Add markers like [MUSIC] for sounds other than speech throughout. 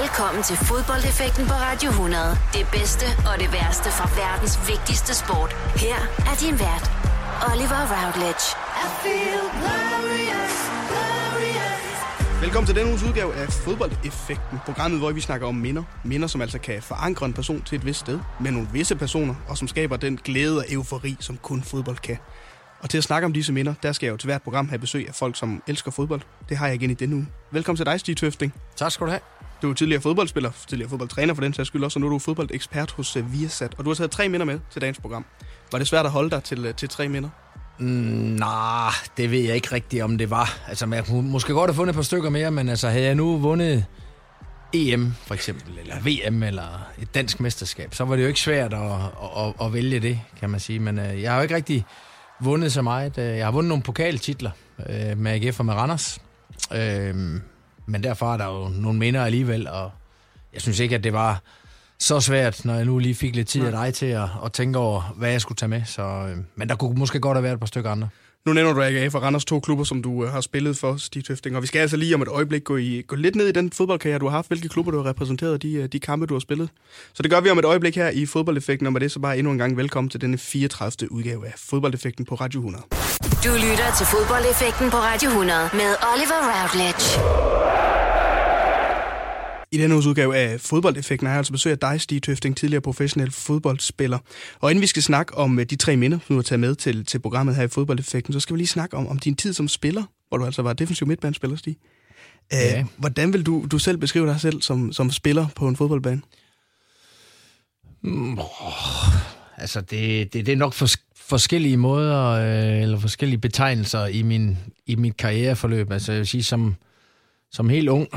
Velkommen til fodboldeffekten på Radio 100. Det bedste og det værste fra verdens vigtigste sport. Her er din vært, Oliver Routledge. I feel glorious, glorious. Velkommen til denne uges udgave af Fodboldeffekten, programmet, hvor vi snakker om minder. Minder, som altså kan forankre en person til et vist sted, med nogle visse personer, og som skaber den glæde og eufori, som kun fodbold kan. Og til at snakke om disse minder, der skal jeg jo til hvert program have besøg af folk, som elsker fodbold. Det har jeg igen i denne uge. Velkommen til dig, Stig Tøfting. Tak skal du have. Du er tidligere fodboldspiller, tidligere fodboldtræner for den sags skyld også, og nu er du fodboldekspert hos uh, Viasat. Og du har taget tre minder med til dagens program. Var det svært at holde dig til, uh, til tre minder? Mm, nej, det ved jeg ikke rigtigt, om det var. Altså, jeg kunne måske godt have fundet et par stykker mere, men altså, havde jeg nu vundet EM for eksempel, eller VM, eller et dansk mesterskab, så var det jo ikke svært at, at, at, at vælge det, kan man sige. Men uh, jeg har jo ikke rigtig vundet så meget. Jeg har vundet nogle pokaltitler uh, med AGF og med Randers. Uh, men derfor er der jo nogle minder alligevel, og jeg synes ikke, at det var så svært, når jeg nu lige fik lidt tid af dig til at, at tænke over, hvad jeg skulle tage med. Så, øh, men der kunne måske godt have været et par stykker andre. Nu nævner du AGA for Randers to klubber, som du øh, har spillet for, Stig Tøfting. Og vi skal altså lige om et øjeblik gå, i, gå lidt ned i den fodboldkarriere, du har haft. Hvilke klubber du har repræsenteret, de, øh, de kampe, du har spillet. Så det gør vi om et øjeblik her i Fodboldeffekten. Og med det så bare endnu en gang velkommen til denne 34. udgave af Fodboldeffekten på Radio 100. Du lytter til Fodboldeffekten på Radio 100 med Oliver Routledge. I denne uges udgave af Fodboldeffekten har jeg altså besøg af dig, Stig Tøfting, tidligere professionel fodboldspiller. Og inden vi skal snakke om øh, de tre minder, du har taget med til, til programmet her i Fodboldeffekten, så skal vi lige snakke om, om din tid som spiller, hvor du altså var defensiv midtbanespiller, Stig. Ja. hvordan vil du, du selv beskrive dig selv som, som spiller på en fodboldbane? Mm, altså, det, det, det er nok for, forskellige måder, øh, eller forskellige betegnelser i, min, i mit karriereforløb. Altså, jeg vil sige, som, som helt ung,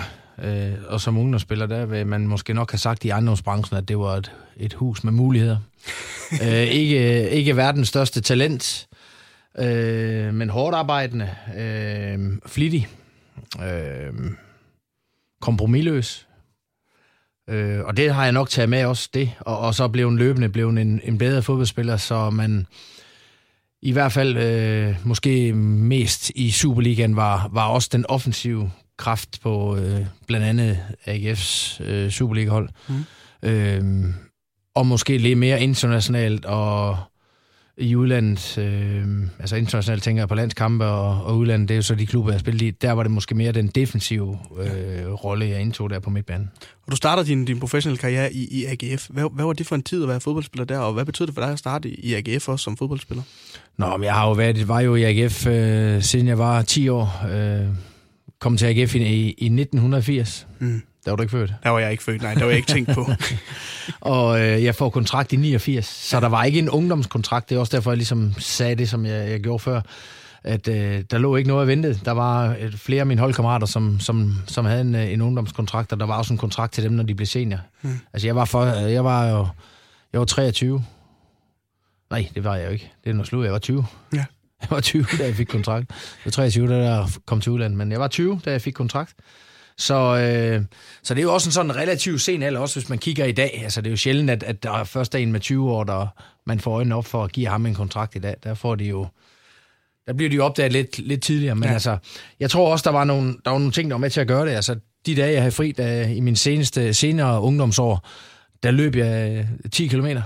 øh, og som ungdomsspiller, der vil man måske nok have sagt i ejendomsbranchen, at det var et, et hus med muligheder. [LAUGHS] øh, ikke, ikke verdens største talent, øh, men hårdt arbejdende, øh, flittig, øh, kompromilløs. Øh, og det har jeg nok taget med også, det. Og, og så blev en løbende blev en, en bedre fodboldspiller, så man i hvert fald øh, måske mest i Superligaen var, var også den offensive kraft på øh, blandt andet AGF's øh, Superliga-hold. Mm. Øh, og måske lidt mere internationalt og i udlandet, øh, altså internationalt tænker jeg på landskampe og, og udlandet, det er jo så de klubber, jeg spillede i, der var det måske mere den defensive øh, rolle, jeg indtog der på midtbanen. Og du starter din, din professionelle karriere i, i AGF. Hvad, hvad var det for en tid at være fodboldspiller der, og hvad betød det for dig at starte i, i AGF også som fodboldspiller? Nå, men jeg har jo været, var jo i AGF, øh, siden jeg var 10 år. Øh, kom til AGF i, i, i 1980. Mm. Der var du ikke født? Der var jeg ikke født, nej. Der var jeg ikke tænkt på. [LAUGHS] og øh, jeg får kontrakt i 89, så der var ikke en ungdomskontrakt. Det er også derfor, jeg ligesom sagde det, som jeg, jeg gjorde før at øh, der lå ikke noget at vente. Der var et, flere af mine holdkammerater, som, som, som havde en, en ungdomskontrakt, og der var også en kontrakt til dem, når de blev senior. Mm. Altså, jeg var, for, jeg var jo jeg var 23. Nej, det var jeg jo ikke. Det er noget slut. Jeg var 20. Ja. Jeg var 20, da jeg fik kontrakt. Jeg var 23, da jeg kom til udlandet, men jeg var 20, da jeg fik kontrakt. Så, øh, så det er jo også en sådan relativt sen alder, også hvis man kigger i dag. Altså, det er jo sjældent, at, at der er først en med 20 år, der man får øjnene op for at give ham en kontrakt i dag. Der får de jo der bliver de jo opdaget lidt, lidt tidligere, men ja. altså, jeg tror også, der var, nogle, der var nogle ting, der var med til at gøre det. Altså, de dage, jeg havde fri, da, i min seneste, senere ungdomsår, der løb jeg 10 kilometer.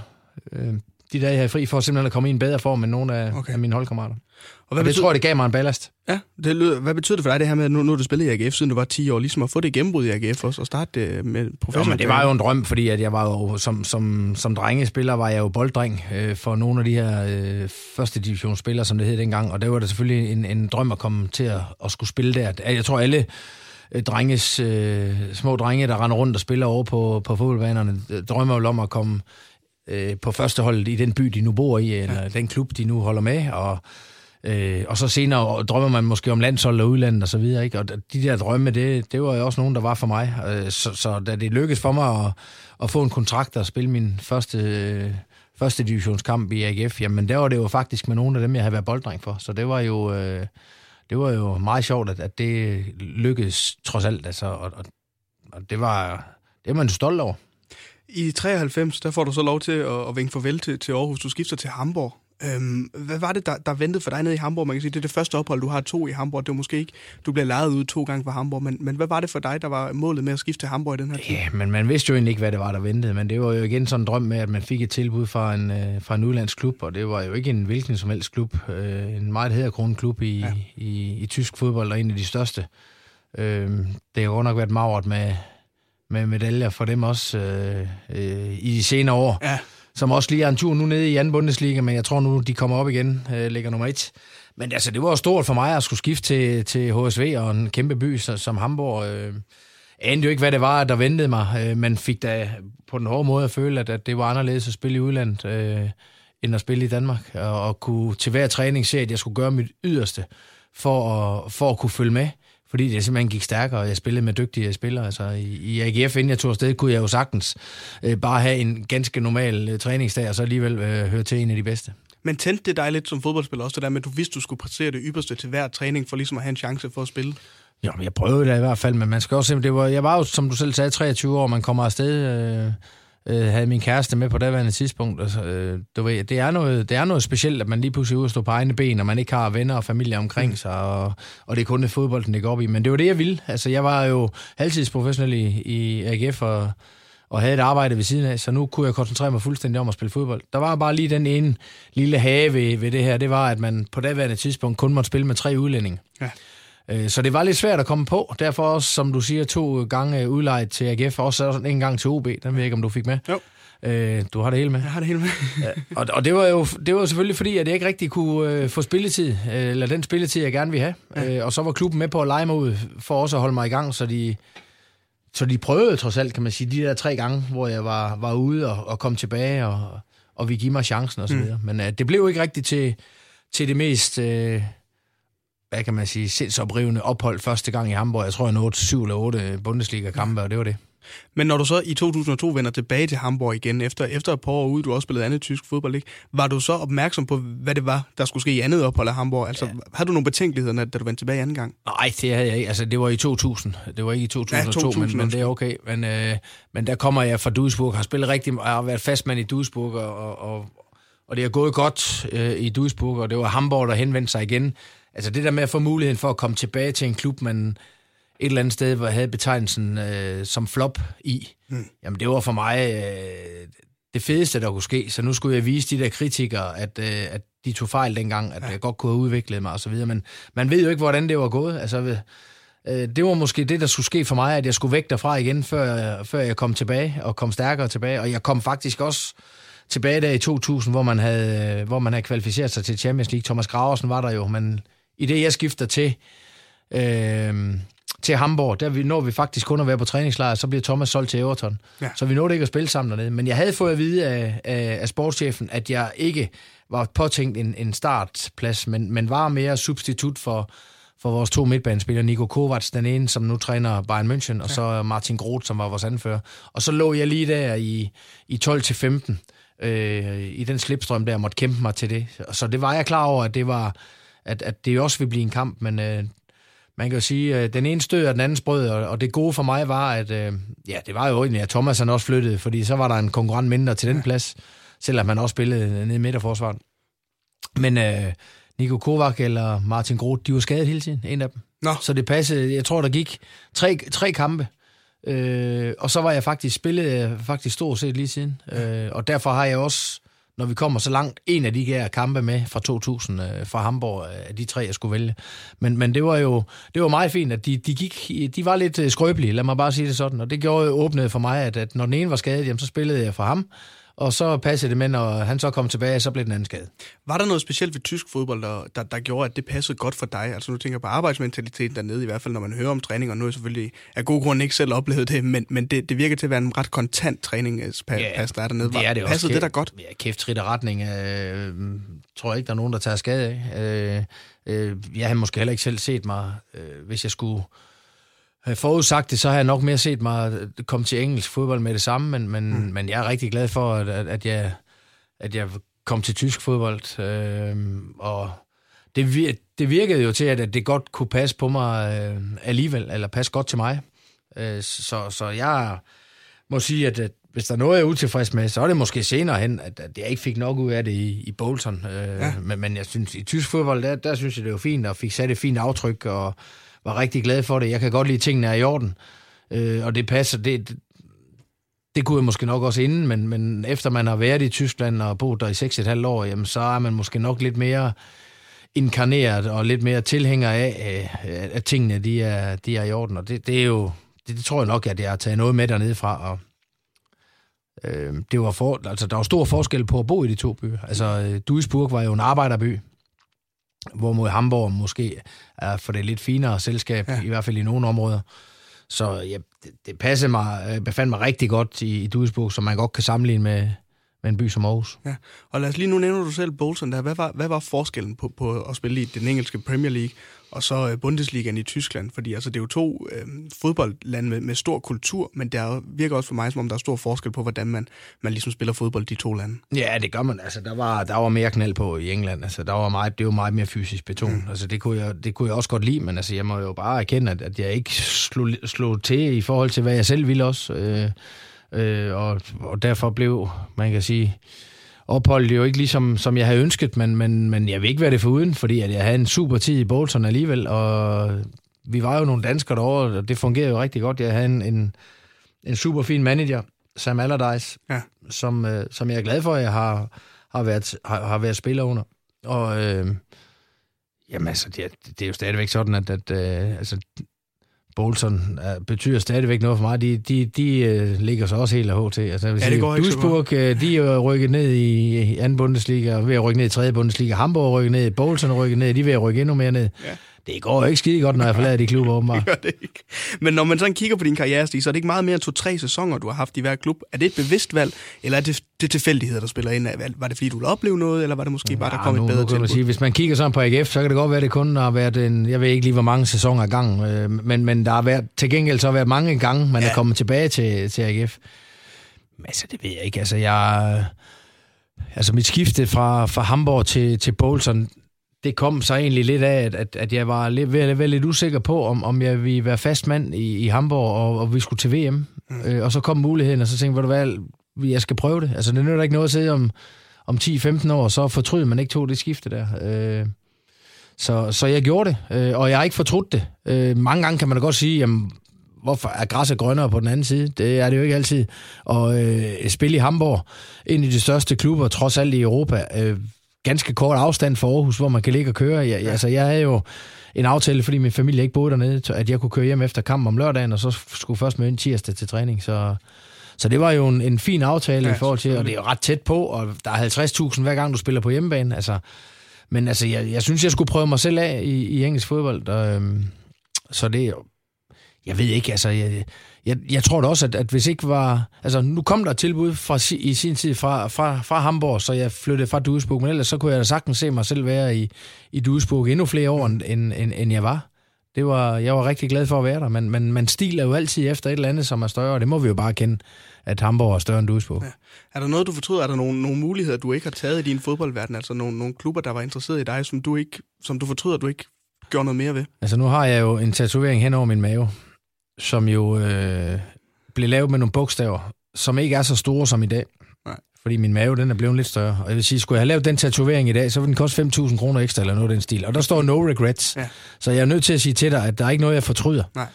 Øh, de dage, jeg havde fri for simpelthen at komme i en bedre form end nogle af, okay. af mine holdkammerater. Og, hvad og det betyder... tror jeg, det gav mig en ballast. Ja, det lyder, hvad betyder det for dig, det her med, at nu, nu du spillet i AGF, siden du var 10 år, ligesom at få det gennembrud i AGF også, og starte det med professionelt? men det var jo en drøm, fordi at jeg var jo, som, som, som drengespiller, var jeg jo bolddreng øh, for nogle af de her øh, første divisionsspillere, som det hed dengang, og det var det selvfølgelig en, en drøm at komme til at, at skulle spille der. Jeg tror, alle øh, drenges, øh, små drenge, der render rundt og spiller over på, på fodboldbanerne, drømmer jo om at komme øh, på førsteholdet i den by, de nu bor i, eller ja. den klub, de nu holder med, og Øh, og så senere drømmer man måske om landshold og udlandet og så videre, ikke? Og de der drømme, det, det var jo også nogen, der var for mig. Øh, så, så da det lykkedes for mig at, at få en kontrakt og spille min første, øh, første divisionskamp i AGF, jamen der var det jo faktisk med nogle af dem, jeg havde været bolddreng for. Så det var jo, øh, det var jo meget sjovt, at, at det lykkedes trods alt. Altså, og, og, og det var, det var man stolt over. I 93, der får du så lov til at, at vinke farvel til, til Aarhus. Du skifter til Hamburg. Øhm, hvad var det, der, der ventede for dig nede i Hamburg? Man kan sige, det er det første ophold, du har to i Hamburg. Det var måske ikke, du blev lejet ud to gange fra Hamburg, men, men hvad var det for dig, der var målet med at skifte til Hamburg i den her tid? Ja, men man vidste jo egentlig ikke, hvad det var, der ventede. Men det var jo igen sådan en drøm med, at man fik et tilbud fra en, øh, fra en udlandsk klub, og det var jo ikke en hvilken som helst klub. Øh, en meget hæderkronen klub i, ja. i, i, i tysk fodbold, og en af de største. Øh, det har jo nok været magret med, med medaljer for dem også øh, øh, i de senere år. Ja som også lige er en tur nu nede i anden Bundesliga, men jeg tror nu, de kommer op igen, øh, ligger nummer et. Men altså, det var jo stort for mig at skulle skifte til, til HSV og en kæmpe by som Hamburg. Øh, anede jo ikke, hvad det var, der ventede mig, øh, men fik da på den hårde måde at føle, at, at det var anderledes at spille i udlandet, øh, end at spille i Danmark. Og, og kunne til hver træning se, at jeg skulle gøre mit yderste for at, for at kunne følge med fordi det simpelthen gik stærkere, og jeg spillede med dygtige spillere. Altså, i, i AGF, inden jeg tog afsted, kunne jeg jo sagtens øh, bare have en ganske normal øh, træningsdag, og så alligevel øh, høre til en af de bedste. Men tændte det dig lidt som fodboldspiller også, det der med, at du vidste, du skulle præstere det ypperste til hver træning, for ligesom at have en chance for at spille? Jo, jeg prøvede det i hvert fald, men man skal også det var, jeg var jo, som du selv sagde, 23 år, man kommer afsted... Øh, øh, havde min kæreste med på daværende tidspunkt. Altså, øh, du ved, det, er noget, det er noget specielt, at man lige pludselig er ude og stå på egne ben, og man ikke har venner og familie omkring mm. sig, og, og det er kun det fodbolden, det går op i. Men det var det, jeg ville. Altså, jeg var jo halvtidsprofessionel i, i AGF, og, og havde et arbejde ved siden af, så nu kunne jeg koncentrere mig fuldstændig om at spille fodbold. Der var bare lige den ene lille have ved, ved det her, det var, at man på daværende tidspunkt kun måtte spille med tre udlændinge. Ja. Øh, så det var lidt svært at komme på. Derfor også, som du siger, to gange udlejet til AGF, også en gang til OB. Den ved jeg ikke, om du fik med. Jo. Øh, du har det hele med. Jeg har det hele med. [LAUGHS] ja, og, og det var jo det var selvfølgelig fordi, at jeg ikke rigtig kunne øh, få spilletid, øh, eller den spilletid, jeg gerne ville have. Ja. Øh, og så var klubben med på at lege mig ud, for også at holde mig i gang, så de, så de prøvede trods alt, kan man sige, de der tre gange, hvor jeg var, var ude og, og kom tilbage, og, og vi give mig chancen osv. Mm. Men øh, det blev ikke rigtigt til, til det mest... Øh, hvad kan man sige, sindsoprivende ophold første gang i Hamburg. Jeg tror, jeg nåede 7 eller 8 Bundesliga-kampe, og det var det. Men når du så i 2002 vender tilbage til Hamburg igen, efter, efter et par år ude, du også spillet andet tysk fodbold, ikke? var du så opmærksom på, hvad det var, der skulle ske i andet ophold af Hamburg? Altså, ja. havde du nogle betænkeligheder, da du vendte tilbage anden gang? Nej, det havde jeg ikke. Altså, det var i 2000. Det var ikke i 2002, ja, 2000, men, men det er okay. Men, øh, men der kommer jeg fra Duisburg, har spillet rigtig, jeg har været fastmand i Duisburg, og, og, og det er gået godt øh, i Duisburg, og det var Hamburg, der henvendte sig igen Altså det der med at få muligheden for at komme tilbage til en klub, man et eller andet sted havde betegnelsen øh, som flop i, mm. jamen det var for mig øh, det fedeste, der kunne ske. Så nu skulle jeg vise de der kritikere, at, øh, at de tog fejl dengang, at ja. jeg godt kunne have udviklet mig osv. Men man ved jo ikke, hvordan det var gået. Altså, øh, det var måske det, der skulle ske for mig, at jeg skulle væk derfra igen, før, før jeg kom tilbage, og kom stærkere tilbage. Og jeg kom faktisk også tilbage der i 2000, hvor man havde, hvor man havde kvalificeret sig til Champions League. Thomas Graversen var der jo, men i det, jeg skifter til, øh, til Hamburg, der vi, når vi faktisk kun at være på træningslejr, så bliver Thomas solgt til Everton. Ja. Så vi nåede ikke at spille sammen dernede. Men jeg havde fået at vide af, af, af sportschefen, at jeg ikke var påtænkt en, en startplads, men, men var mere substitut for, for vores to midtbanespillere, Nico Kovacs, den ene, som nu træner Bayern München, ja. og så Martin Groth, som var vores anfører. Og så lå jeg lige der i, i 12-15, øh, i den slipstrøm der, måtte kæmpe mig til det. Så det var jeg klar over, at det var at, at det også vil blive en kamp, men øh, man kan jo sige, at øh, den ene stød og den anden sprød, og, og det gode for mig var, at øh, ja, det var jo egentlig, at Thomas han også flyttede, fordi så var der en konkurrent mindre til den plads, selvom han også spillede nede i midterforsvaret. Men øh, Nico Kovac eller Martin Groth, de var skadet hele tiden, en af dem. Nå. Så det passede, jeg tror, der gik tre, tre kampe, øh, og så var jeg faktisk spillet faktisk stort set lige siden. Øh, og derfor har jeg også når vi kommer så langt, en af de her kampe med fra 2000 øh, fra Hamburg, øh, af de tre, jeg skulle vælge. Men, men det var jo det var meget fint, at de, de, gik, de var lidt øh, skrøbelige, lad mig bare sige det sådan. Og det gjorde åbnet for mig, at, at når den ene var skadet, jamen, så spillede jeg for ham og så passede det med, når han så kom tilbage, så blev den anden skade. Var der noget specielt ved tysk fodbold, der, der, der gjorde, at det passede godt for dig? Altså nu tænker på arbejdsmentaliteten dernede, i hvert fald når man hører om træning, og nu er jeg selvfølgelig af god grund ikke selv oplevet det, men, men det, det virker til at være en ret kontant træningspas, ja, der er dernede. Det er det Passede det der godt? Ja, kæft trit retning. Øh, tror jeg ikke, der er nogen, der tager skade af. Øh, øh, jeg har måske heller ikke selv set mig, øh, hvis jeg skulle forudsagt det, så har jeg nok mere set mig komme til engelsk fodbold med det samme, men, men, mm. men jeg er rigtig glad for, at, at, jeg, at jeg kom til tysk fodbold. Øh, og det, vir, det virkede jo til, at det godt kunne passe på mig øh, alligevel, eller passe godt til mig. Øh, så, så jeg må sige, at, at hvis der er noget, jeg er utilfreds med, så er det måske senere hen, at, at jeg ikke fik nok ud af det i, i Bolton. Øh, ja. men, men jeg synes, i tysk fodbold, der, der synes jeg, det var fint, og fik sat et fint aftryk, og var rigtig glad for det. Jeg kan godt lide, at tingene er i orden, øh, og det passer. Det, det kunne jeg måske nok også inden, men, men efter man har været i Tyskland og boet der i 6,5 år, jamen, så er man måske nok lidt mere inkarneret og lidt mere tilhænger af, at tingene de er, de er i orden. Og det, det er jo, det, det tror jeg nok, at jeg har taget noget med dernede fra. Og, øh, det var for, altså, der var stor forskel på at bo i de to byer. Altså, øh, Duisburg var jo en arbejderby, hvorimod Hamburg måske er for det lidt finere selskab, ja. i hvert fald i nogle områder. Så ja, det, det passede mig, øh, befandt mig rigtig godt i, i Duisburg, som man godt kan sammenligne med, med en by som Aarhus. Ja, og lad os lige nu nævne du selv Bolton der. Hvad var, hvad var forskellen på, på at spille i den engelske Premier League og så øh, Bundesligaen i Tyskland? Fordi altså, det er jo to øh, fodboldlande med, med stor kultur, men der virker også for mig, som om der er stor forskel på, hvordan man, man ligesom spiller fodbold i de to lande. Ja, det gør man. Altså, der var, der var mere knald på i England. Altså, der var meget, det var meget mere fysisk betonet. Mm. Altså, det kunne, jeg, det kunne jeg også godt lide, men altså, jeg må jo bare erkende, at, at jeg ikke slog, slog til i forhold til, hvad jeg selv ville også. Øh, øh, og, og derfor blev, man kan sige, opholdet jo ikke ligesom, som jeg havde ønsket, men, men, men jeg vil ikke være det for uden, fordi at jeg havde en super tid i Bolton alligevel, og vi var jo nogle danskere derovre, og det fungerede jo rigtig godt. Jeg havde en, en, en super fin manager, Sam Allardyce, ja. som, øh, som jeg er glad for, at jeg har, har, været, har, har været spiller under. Og øh, jamen altså, det, det er jo stadigvæk sådan, at, at øh, altså, Bolton uh, betyder stadigvæk noget for mig. De, de, de uh, ligger så også helt af HT. Altså, ja, sige, det går Duisburg, uh, de er rykket ned i anden Bundesliga, ved at rykke ned i tredje Bundesliga. Hamburg er rykket ned, Bolton er rykket ned, de er ved at rykke endnu mere ned. Ja. Det går ikke skide godt, når jeg forlader de klubber, [LAUGHS] åbenbart. det det ikke. Men når man sådan kigger på din karriere, Stig, så er det ikke meget mere end to-tre sæsoner, du har haft i hver klub. Er det et bevidst valg, eller er det, det tilfældigheder, der spiller ind? Var det fordi, du ville opleve noget, eller var det måske bare, der kom nu, et bedre tilbud? Sige, hvis man kigger sådan på AGF, så kan det godt være, at det kun har været en, jeg ved ikke lige, hvor mange sæsoner gang, øh, men, men der har været, til gengæld så har været mange gange, man ja. er kommet tilbage til, til AGF. Men altså, det ved jeg ikke. Altså, jeg... Altså, mit skifte fra, fra Hamburg til, til Bolton, det kom så egentlig lidt af, at, at, at jeg var lidt, ved at være lidt usikker på, om, om jeg ville være fast mand i, i Hamburg, og, og vi skulle til VM. Mm. Øh, og så kom muligheden, og så tænkte jeg, hvad, jeg skal prøve det. Altså, det nytter ikke noget at sige om, om 10-15 år, så fortryder man ikke tog det skifte der. Øh, så, så jeg gjorde det, øh, og jeg har ikke fortrudt det. Øh, mange gange kan man da godt sige, jamen, hvorfor er græsset grønnere på den anden side? Det er det jo ikke altid. Og øh, spille i Hamburg, en af de største klubber, trods alt i Europa, øh, ganske kort afstand fra Aarhus, hvor man kan ligge og køre. Jeg, ja. altså, jeg havde jo en aftale, fordi min familie ikke boede dernede, at jeg kunne køre hjem efter kampen om lørdagen, og så skulle først møde en tirsdag til træning. Så, så det var jo en, en fin aftale ja, i forhold til, og det er jo ret tæt på, og der er 50.000 hver gang, du spiller på hjemmebane. Altså, men altså, jeg, jeg synes, jeg skulle prøve mig selv af i, i engelsk fodbold. Og, øhm, så det er. Jeg ved ikke, altså... Jeg, jeg, jeg tror da også, at, at hvis ikke var... Altså, nu kom der et tilbud fra, i sin tid fra, fra, fra Hamburg, så jeg flyttede fra Duisburg, men ellers så kunne jeg da sagtens se mig selv være i, i Duisburg endnu flere år, end, end, end jeg var. Det var, jeg var rigtig glad for at være der, men, men man stiler jo altid efter et eller andet, som er større, og det må vi jo bare kende, at Hamburg er større end Duisburg. Ja. Er der noget, du fortryder? Er der nogle, nogle muligheder, du ikke har taget i din fodboldverden? Altså nogle, nogle klubber, der var interesseret i dig, som du, ikke, som du fortryder, du ikke gjorde noget mere ved? Altså nu har jeg jo en tatovering hen over min mave, som jo øh, blev lavet med nogle bogstaver, som ikke er så store som i dag. Nej. Fordi min mave, den er blevet lidt større. Og jeg vil sige, skulle jeg have lavet den tatovering i dag, så ville den koste 5.000 kroner ekstra, eller noget af den stil. Og der står no regrets. Ja. Så jeg er nødt til at sige til dig, at der er ikke noget, jeg fortryder. Nej.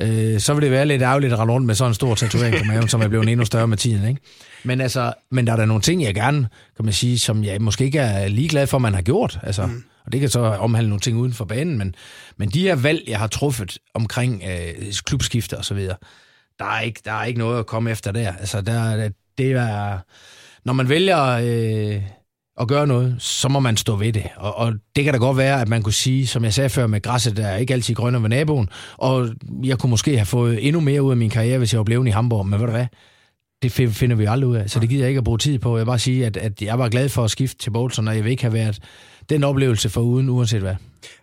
Øh, så vil det være lidt ærgerligt at rende rundt med sådan en stor tatovering på maven, som er blevet endnu større med tiden. Ikke? Men, altså, men der er der nogle ting, jeg gerne, kan man sige, som jeg måske ikke er ligeglad for, man har gjort. Altså, mm. Og det kan så omhandle nogle ting uden for banen, men, men de her valg, jeg har truffet omkring øh, klubskifte og så videre, der er, ikke, der er ikke noget at komme efter der. Altså, der, det er... Når man vælger øh, at gøre noget, så må man stå ved det. Og, og det kan da godt være, at man kunne sige, som jeg sagde før, med græsset, der er ikke altid grønner ved naboen, og jeg kunne måske have fået endnu mere ud af min karriere, hvis jeg var blevet i Hamburg. Men ved du hvad? Det finder vi aldrig ud af, så det gider jeg ikke at bruge tid på. Jeg vil bare sige, at, at jeg var glad for at skifte til Bolton, og jeg vil ikke have været den oplevelse for uden, uanset hvad.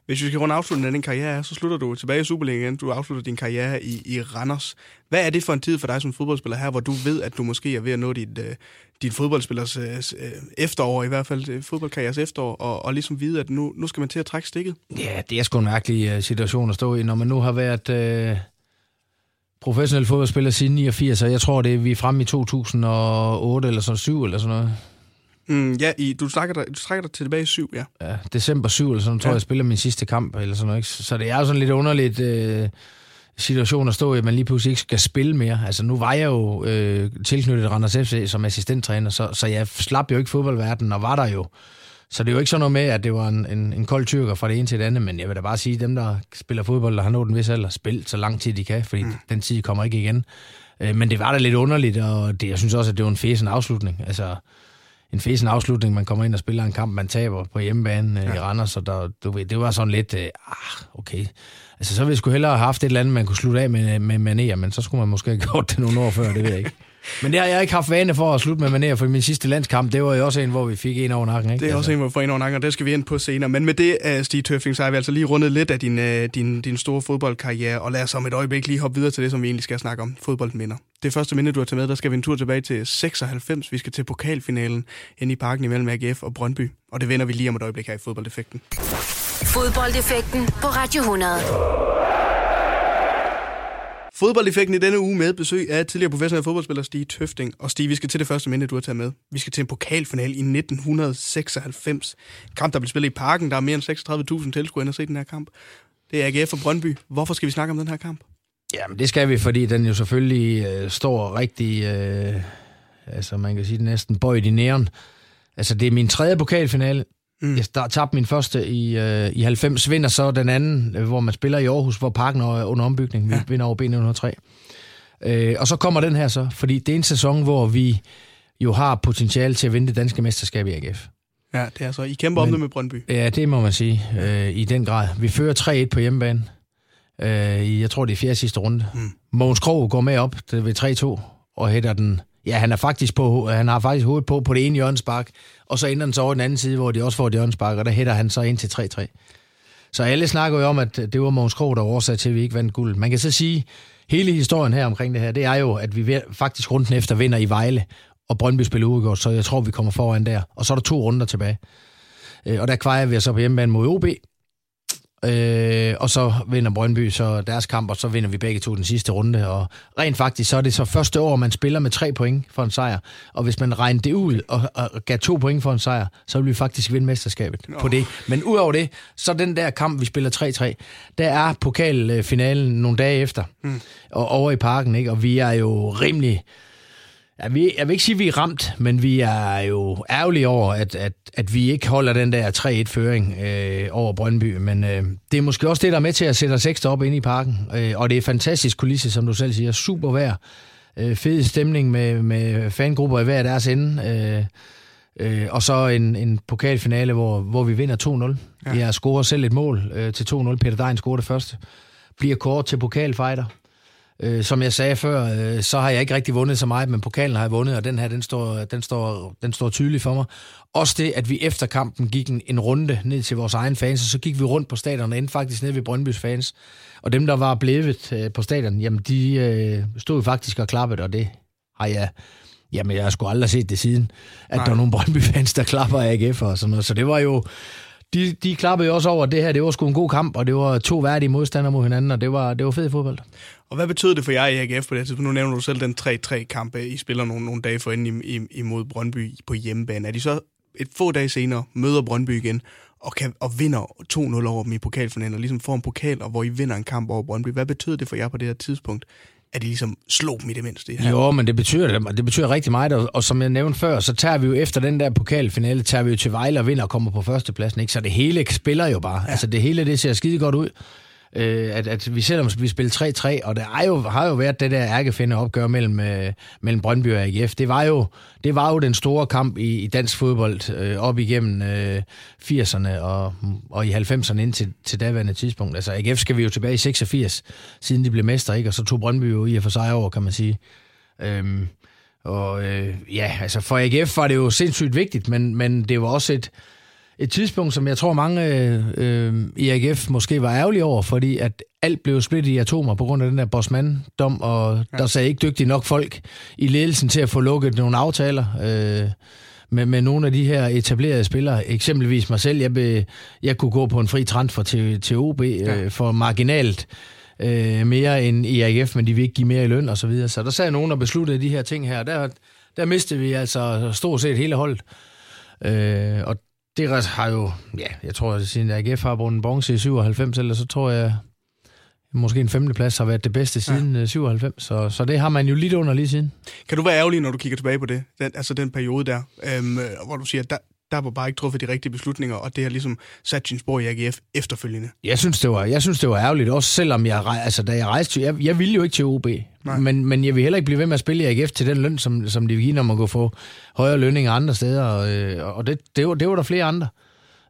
Hvis vi skal runde afslutningen af din karriere, så slutter du tilbage i Superligaen igen. Du afslutter din karriere i, i Randers. Hvad er det for en tid for dig som fodboldspiller her, hvor du ved, at du måske er ved at nå dit, uh, dit fodboldspillers uh, efterår, i hvert fald fodboldkarrieres efterår, og, og ligesom vide, at nu, nu skal man til at trække stikket? Ja, det er sgu en mærkelig situation at stå i, når man nu har været... Uh professionel fodboldspiller siden 89, og jeg tror, det er, vi er fremme i 2008 eller sådan 7 eller sådan noget. Mm, ja, i, du, trækker dig, du trækker dig tilbage i syv, ja. Ja, december 7 eller sådan, tror ja. jeg, jeg spiller min sidste kamp, eller sådan noget. Ikke? Så det er jo sådan lidt underligt øh, situation at stå i, at man lige pludselig ikke skal spille mere. Altså nu var jeg jo øh, tilknyttet Randers FC som assistenttræner, så, så jeg slap jo ikke fodboldverdenen, og var der jo. Så det er jo ikke sådan noget med, at det var en, en, en kold tyrker fra det ene til det andet, men jeg vil da bare sige, at dem, der spiller fodbold, der har nået en vis alder, spil så lang tid de kan, fordi mm. den tid kommer ikke igen. Øh, men det var da lidt underligt, og det, jeg synes også, at det var en fæsen afslutning. Altså, en fæsen afslutning, man kommer ind og spiller en kamp, man taber på hjemmebane øh, ja. i Randers, så der, du ved, det var sådan lidt, øh, ah, okay. Altså, så ville jeg sgu hellere have haft et eller andet, man kunne slutte af med, med manér, men så skulle man måske have [LAUGHS] gjort det nogle år før, det ved jeg ikke. Men det har jeg ikke haft vane for at slutte med manér, for min sidste landskamp, det var jo også en, hvor vi fik en over nakken. Ikke? Det er også altså. en, hvor vi får en over nakken, og det skal vi ind på senere. Men med det, uh, Stig Tøfting, så har vi altså lige rundet lidt af din, uh, din, din store fodboldkarriere, og lad os om et øjeblik lige hoppe videre til det, som vi egentlig skal snakke om, fodboldminder. Det første minde, du har taget med, der skal vi en tur tilbage til 96. Vi skal til pokalfinalen inde i parken imellem AGF og Brøndby, og det vender vi lige om et øjeblik her i fodboldeffekten. Fodboldeffekten på Radio 100. Fodboldeffekten i denne uge med besøg af tidligere professionel fodboldspiller Stig Tøfting. Og Stig, vi skal til det første minde, du har taget med. Vi skal til en pokalfinal i 1996. Kamp, der blev spillet i parken. Der er mere end 36.000 tilskuere, at se den her kamp. Det er AGF og Brøndby. Hvorfor skal vi snakke om den her kamp? Jamen, det skal vi, fordi den jo selvfølgelig øh, står rigtig, øh, altså man kan sige det næsten bøjt i næren. Altså, det er min tredje pokalfinale. Mm. Jeg tabte min første i, øh, i 90, vinder så den anden, øh, hvor man spiller i Aarhus, hvor parken er under ombygning. Vi ja. vinder over B903. Øh, og så kommer den her så, fordi det er en sæson, hvor vi jo har potentiale til at vinde det danske mesterskab i AGF. Ja, det er så. I kæmper Men, om det med Brøndby. Ja, det må man sige. Øh, I den grad. Vi fører 3-1 på hjemmebane. Øh, jeg tror, det er fjerde sidste runde. Mm. Mogens Krog går med op ved 3-2 og hætter den Ja, han, er faktisk på, han har faktisk hovedet på på det ene hjørnespark, og så ender den så over den anden side, hvor de også får et hjørnespark, og der hætter han så ind til 3-3. Så alle snakker jo om, at det var Mogens Krog, der var årsag til, at vi ikke vandt guld. Man kan så sige, hele historien her omkring det her, det er jo, at vi faktisk runden efter vinder i Vejle, og Brøndby spiller uafgjort, så jeg tror, vi kommer foran der. Og så er der to runder tilbage. Øh, og der kvejer vi så på hjemmebane mod OB, Øh, og så vinder Brøndby så deres kamp, og så vinder vi begge to den sidste runde. Og rent faktisk, så er det så første år, man spiller med tre point for en sejr. Og hvis man regner det ud og, og gav to point for en sejr, så vil vi faktisk vinde mesterskabet oh. på det. Men udover det, så den der kamp, vi spiller 3-3, der er pokalfinalen nogle dage efter. Mm. Og over i parken, ikke? Og vi er jo rimelig Ja, vi, jeg vil ikke sige, at vi er ramt, men vi er jo ærgerlige over, at, at, at vi ikke holder den der 3-1-føring øh, over Brøndby. Men øh, det er måske også det, der er med til at sætte os ekstra op ind i parken. Øh, og det er fantastisk kulisse, som du selv siger. Super vejr. Øh, fed stemning med, med fangrupper i hver deres ende. Øh, øh, og så en, en pokalfinale, hvor, hvor vi vinder 2-0. Ja. Vi har scoret selv et mål øh, til 2-0. Peter Dein scorer det første. Bliver kort til pokalfighter. Øh, som jeg sagde før, øh, så har jeg ikke rigtig vundet så meget, men pokalen har jeg vundet, og den her, den står, den står, den står tydeligt for mig. Også det, at vi efter kampen gik en, en runde ned til vores egen fans, og så gik vi rundt på stadion og endte faktisk ned ved Brøndbys fans. Og dem, der var blevet øh, på stadion, jamen de øh, stod faktisk og klappede, og det har jeg... Jamen, jeg har sgu aldrig set det siden, at Nej. der var nogle Brøndby-fans, der klapper AGF og sådan noget. Så det var jo, de, de klappede jo også over, at det her det var sgu en god kamp, og det var to værdige modstandere mod hinanden, og det var, det var fed fodbold. Og hvad betød det for jer i AGF på det tidspunkt? Nu nævner du selv den 3-3-kamp, I spiller nogle, nogle dage forinden imod Brøndby på hjemmebane. Er de så et få dage senere møder Brøndby igen, og, kan, og vinder 2-0 over dem i pokalfinalen, og ligesom får en pokal, og hvor I vinder en kamp over Brøndby. Hvad betød det for jer på det her tidspunkt? At de ligesom slog dem i det mindste. Her. Jo, men det betyder, det betyder rigtig meget, og, og som jeg nævnte før, så tager vi jo efter den der pokalfinale, tager vi jo til Vejle og vinder og kommer på førstepladsen, ikke? så det hele spiller jo bare. Ja. Altså det hele, det ser skide godt ud øh, at, at vi selvom vi spillede 3-3, og der er jo, har jo været det der ærkefinde opgør mellem, øh, mellem Brøndby og AGF. Det var jo, det var jo den store kamp i, i dansk fodbold øh, op igennem øh, 80'erne og, og i 90'erne indtil til daværende tidspunkt. Altså AGF skal vi jo tilbage i 86, siden de blev mester, ikke? og så tog Brøndby jo i og for sig over, kan man sige. Øhm, og øh, ja, altså for AGF var det jo sindssygt vigtigt, men, men det var også et, et tidspunkt, som jeg tror mange øh, i AGF måske var ærgerlige over, fordi at alt blev splittet i atomer på grund af den der Bosman-dom, og ja. der sagde ikke dygtige nok folk i ledelsen til at få lukket nogle aftaler øh, med, med nogle af de her etablerede spillere. Eksempelvis mig selv, jeg, be, jeg kunne gå på en fri transfer til, til OB øh, ja. for marginalt øh, mere end i AGF, men de vil ikke give mere i løn og så videre. Så der sad nogen og besluttede de her ting her. Der, der mistede vi altså stort set hele holdet. Øh, og det har jo, ja, jeg tror, at siden AGF har brugt en bronze i 97, eller så tror jeg, måske en femteplads har været det bedste siden ja. 97, så, så det har man jo lidt under lige siden. Kan du være ærgerlig, når du kigger tilbage på det, den, altså den periode der, øhm, hvor du siger, der, der var bare ikke truffet de rigtige beslutninger, og det har ligesom sat sin spor i AGF efterfølgende. Jeg synes, det var, jeg synes, det var ærgerligt, også selvom jeg, altså, da jeg rejste til, jeg, jeg ville jo ikke til OB, men, men jeg vil heller ikke blive ved med at spille i AGF til den løn, som, som de vil give, når man kan få højere lønninger andre steder, og, øh, og det, det, var, det var der flere andre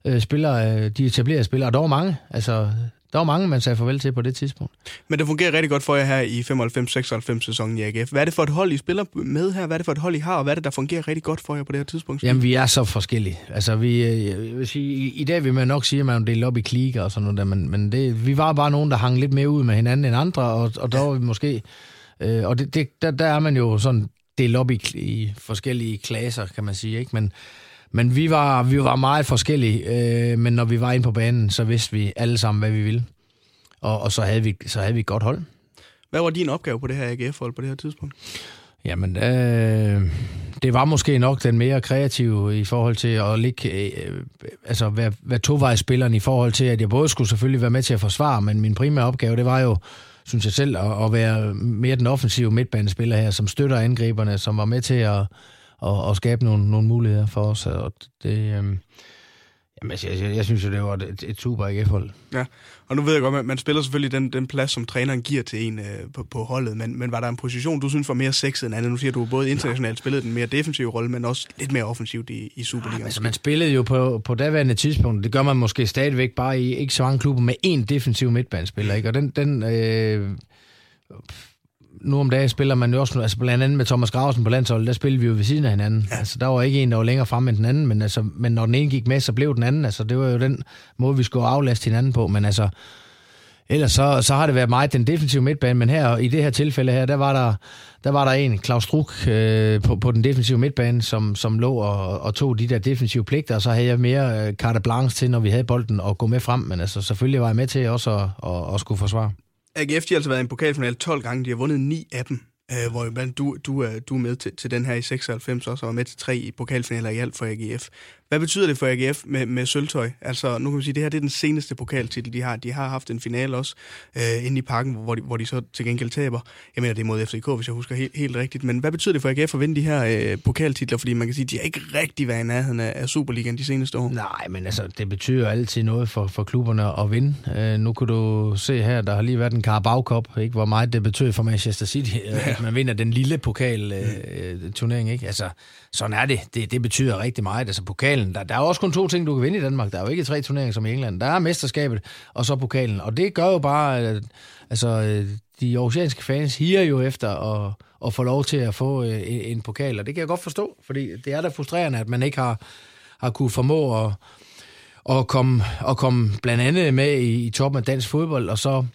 øh, spillere, øh, de etablerede spillere, og der var mange, altså der var mange, man sagde farvel til på det tidspunkt. Men det fungerer rigtig godt for jer her i 95-96 sæsonen i AGF. Hvad er det for et hold, I spiller med her? Hvad er det for et hold, I har, og hvad er det, der fungerer rigtig godt for jer på det her tidspunkt? Jamen, vi er så forskellige. Altså, vi, øh, jeg vil sige, i, i dag vil man nok sige, at man er delt op i klikker og sådan noget der, men, men det, vi var bare nogen, der hang lidt mere ud med hinanden end andre, og, og der var vi måske... Øh, og det, det, der, der er man jo sådan delt op i, i forskellige klasser, kan man sige, ikke? Men, men vi var, vi var meget forskellige, øh, men når vi var inde på banen, så vidste vi alle sammen, hvad vi ville. Og, og så, havde vi, så havde vi et godt hold. Hvad var din opgave på det her AGF-hold på det her tidspunkt? Jamen, øh, det var måske nok den mere kreative i forhold til at ligge, øh, altså være, være tovejsspilleren i forhold til, at jeg både skulle selvfølgelig være med til at forsvare, men min primære opgave, det var jo, synes jeg selv, at, at være mere den offensive midtbanespiller her, som støtter angriberne, som var med til at, at, at skabe nogle, nogle muligheder for os. Og det, øh, Jamen, altså, jeg, jeg, jeg synes jo, det var et, et super AGF-hold. Ja, og nu ved jeg godt, at man spiller selvfølgelig den, den plads, som træneren giver til en øh, på, på holdet, men, men var der en position, du synes var mere sexet end andet? Nu siger du, både internationalt spillede den mere defensive rolle, men også lidt mere offensivt i, i Superligaen. Ja, altså, man spillede jo på, på daværende tidspunkt, det gør man måske stadigvæk bare i ikke så mange klubber med én defensiv midtbanespiller, ikke? Og den, den øh, nu om dagen spiller man jo også, altså blandt andet med Thomas Grausen på landsholdet, der spillede vi jo ved siden af hinanden. Ja. Altså, der var ikke en, der var længere frem end den anden, men, altså, men når den ene gik med, så blev den anden. Altså, det var jo den måde, vi skulle aflaste hinanden på. Men altså, ellers så, så har det været meget den defensive midtbane, men her i det her tilfælde her, der var der, der, var der en, Claus Struk, øh, på, på den defensive midtbane, som, som lå og, og tog de der defensive pligter, og så havde jeg mere øh, carte blanche til, når vi havde bolden, og gå med frem. Men altså, selvfølgelig var jeg med til også at, at, at skulle forsvare. AGF de har altså været i en pokalfinale 12 gange. De har vundet 9 af dem, øh, hvor blandt du, du, er, du er med til, til den her i 96 også, og var med til tre i pokalfinaler i alt for AGF. Hvad betyder det for AGF med, med sølvtøj? Altså, nu kan man sige, at det her det er den seneste pokaltitel, de har. De har haft en finale også øh, inde i parken, hvor de, hvor de så til gengæld taber. Jeg mener, det er mod FCK, hvis jeg husker helt, helt rigtigt. Men hvad betyder det for AGF at vinde de her øh, pokaltitler? Fordi man kan sige, at de har ikke rigtig været i nærheden af, af Superligaen de seneste år. Nej, men altså, det betyder altid noget for, for klubberne at vinde. Øh, nu kan du se her, der har lige været en Carabao Cup, ikke? hvor meget det betyder for Manchester City, øh, ja. at man vinder den lille pokal-turnering. Øh, turnering, ikke? Altså, sådan er det. det. Det betyder rigtig meget. Altså, pokalen, der, der er også kun to ting, du kan vinde i Danmark. Der er jo ikke tre turneringer som i England. Der er mesterskabet, og så pokalen. Og det gør jo bare, at altså, de oceanske fans higer jo efter at, at få lov til at få øh, en, en pokal. Og det kan jeg godt forstå, fordi det er da frustrerende, at man ikke har, har kunne formå at, at, komme, at komme blandt andet med i, i toppen af dansk fodbold, og så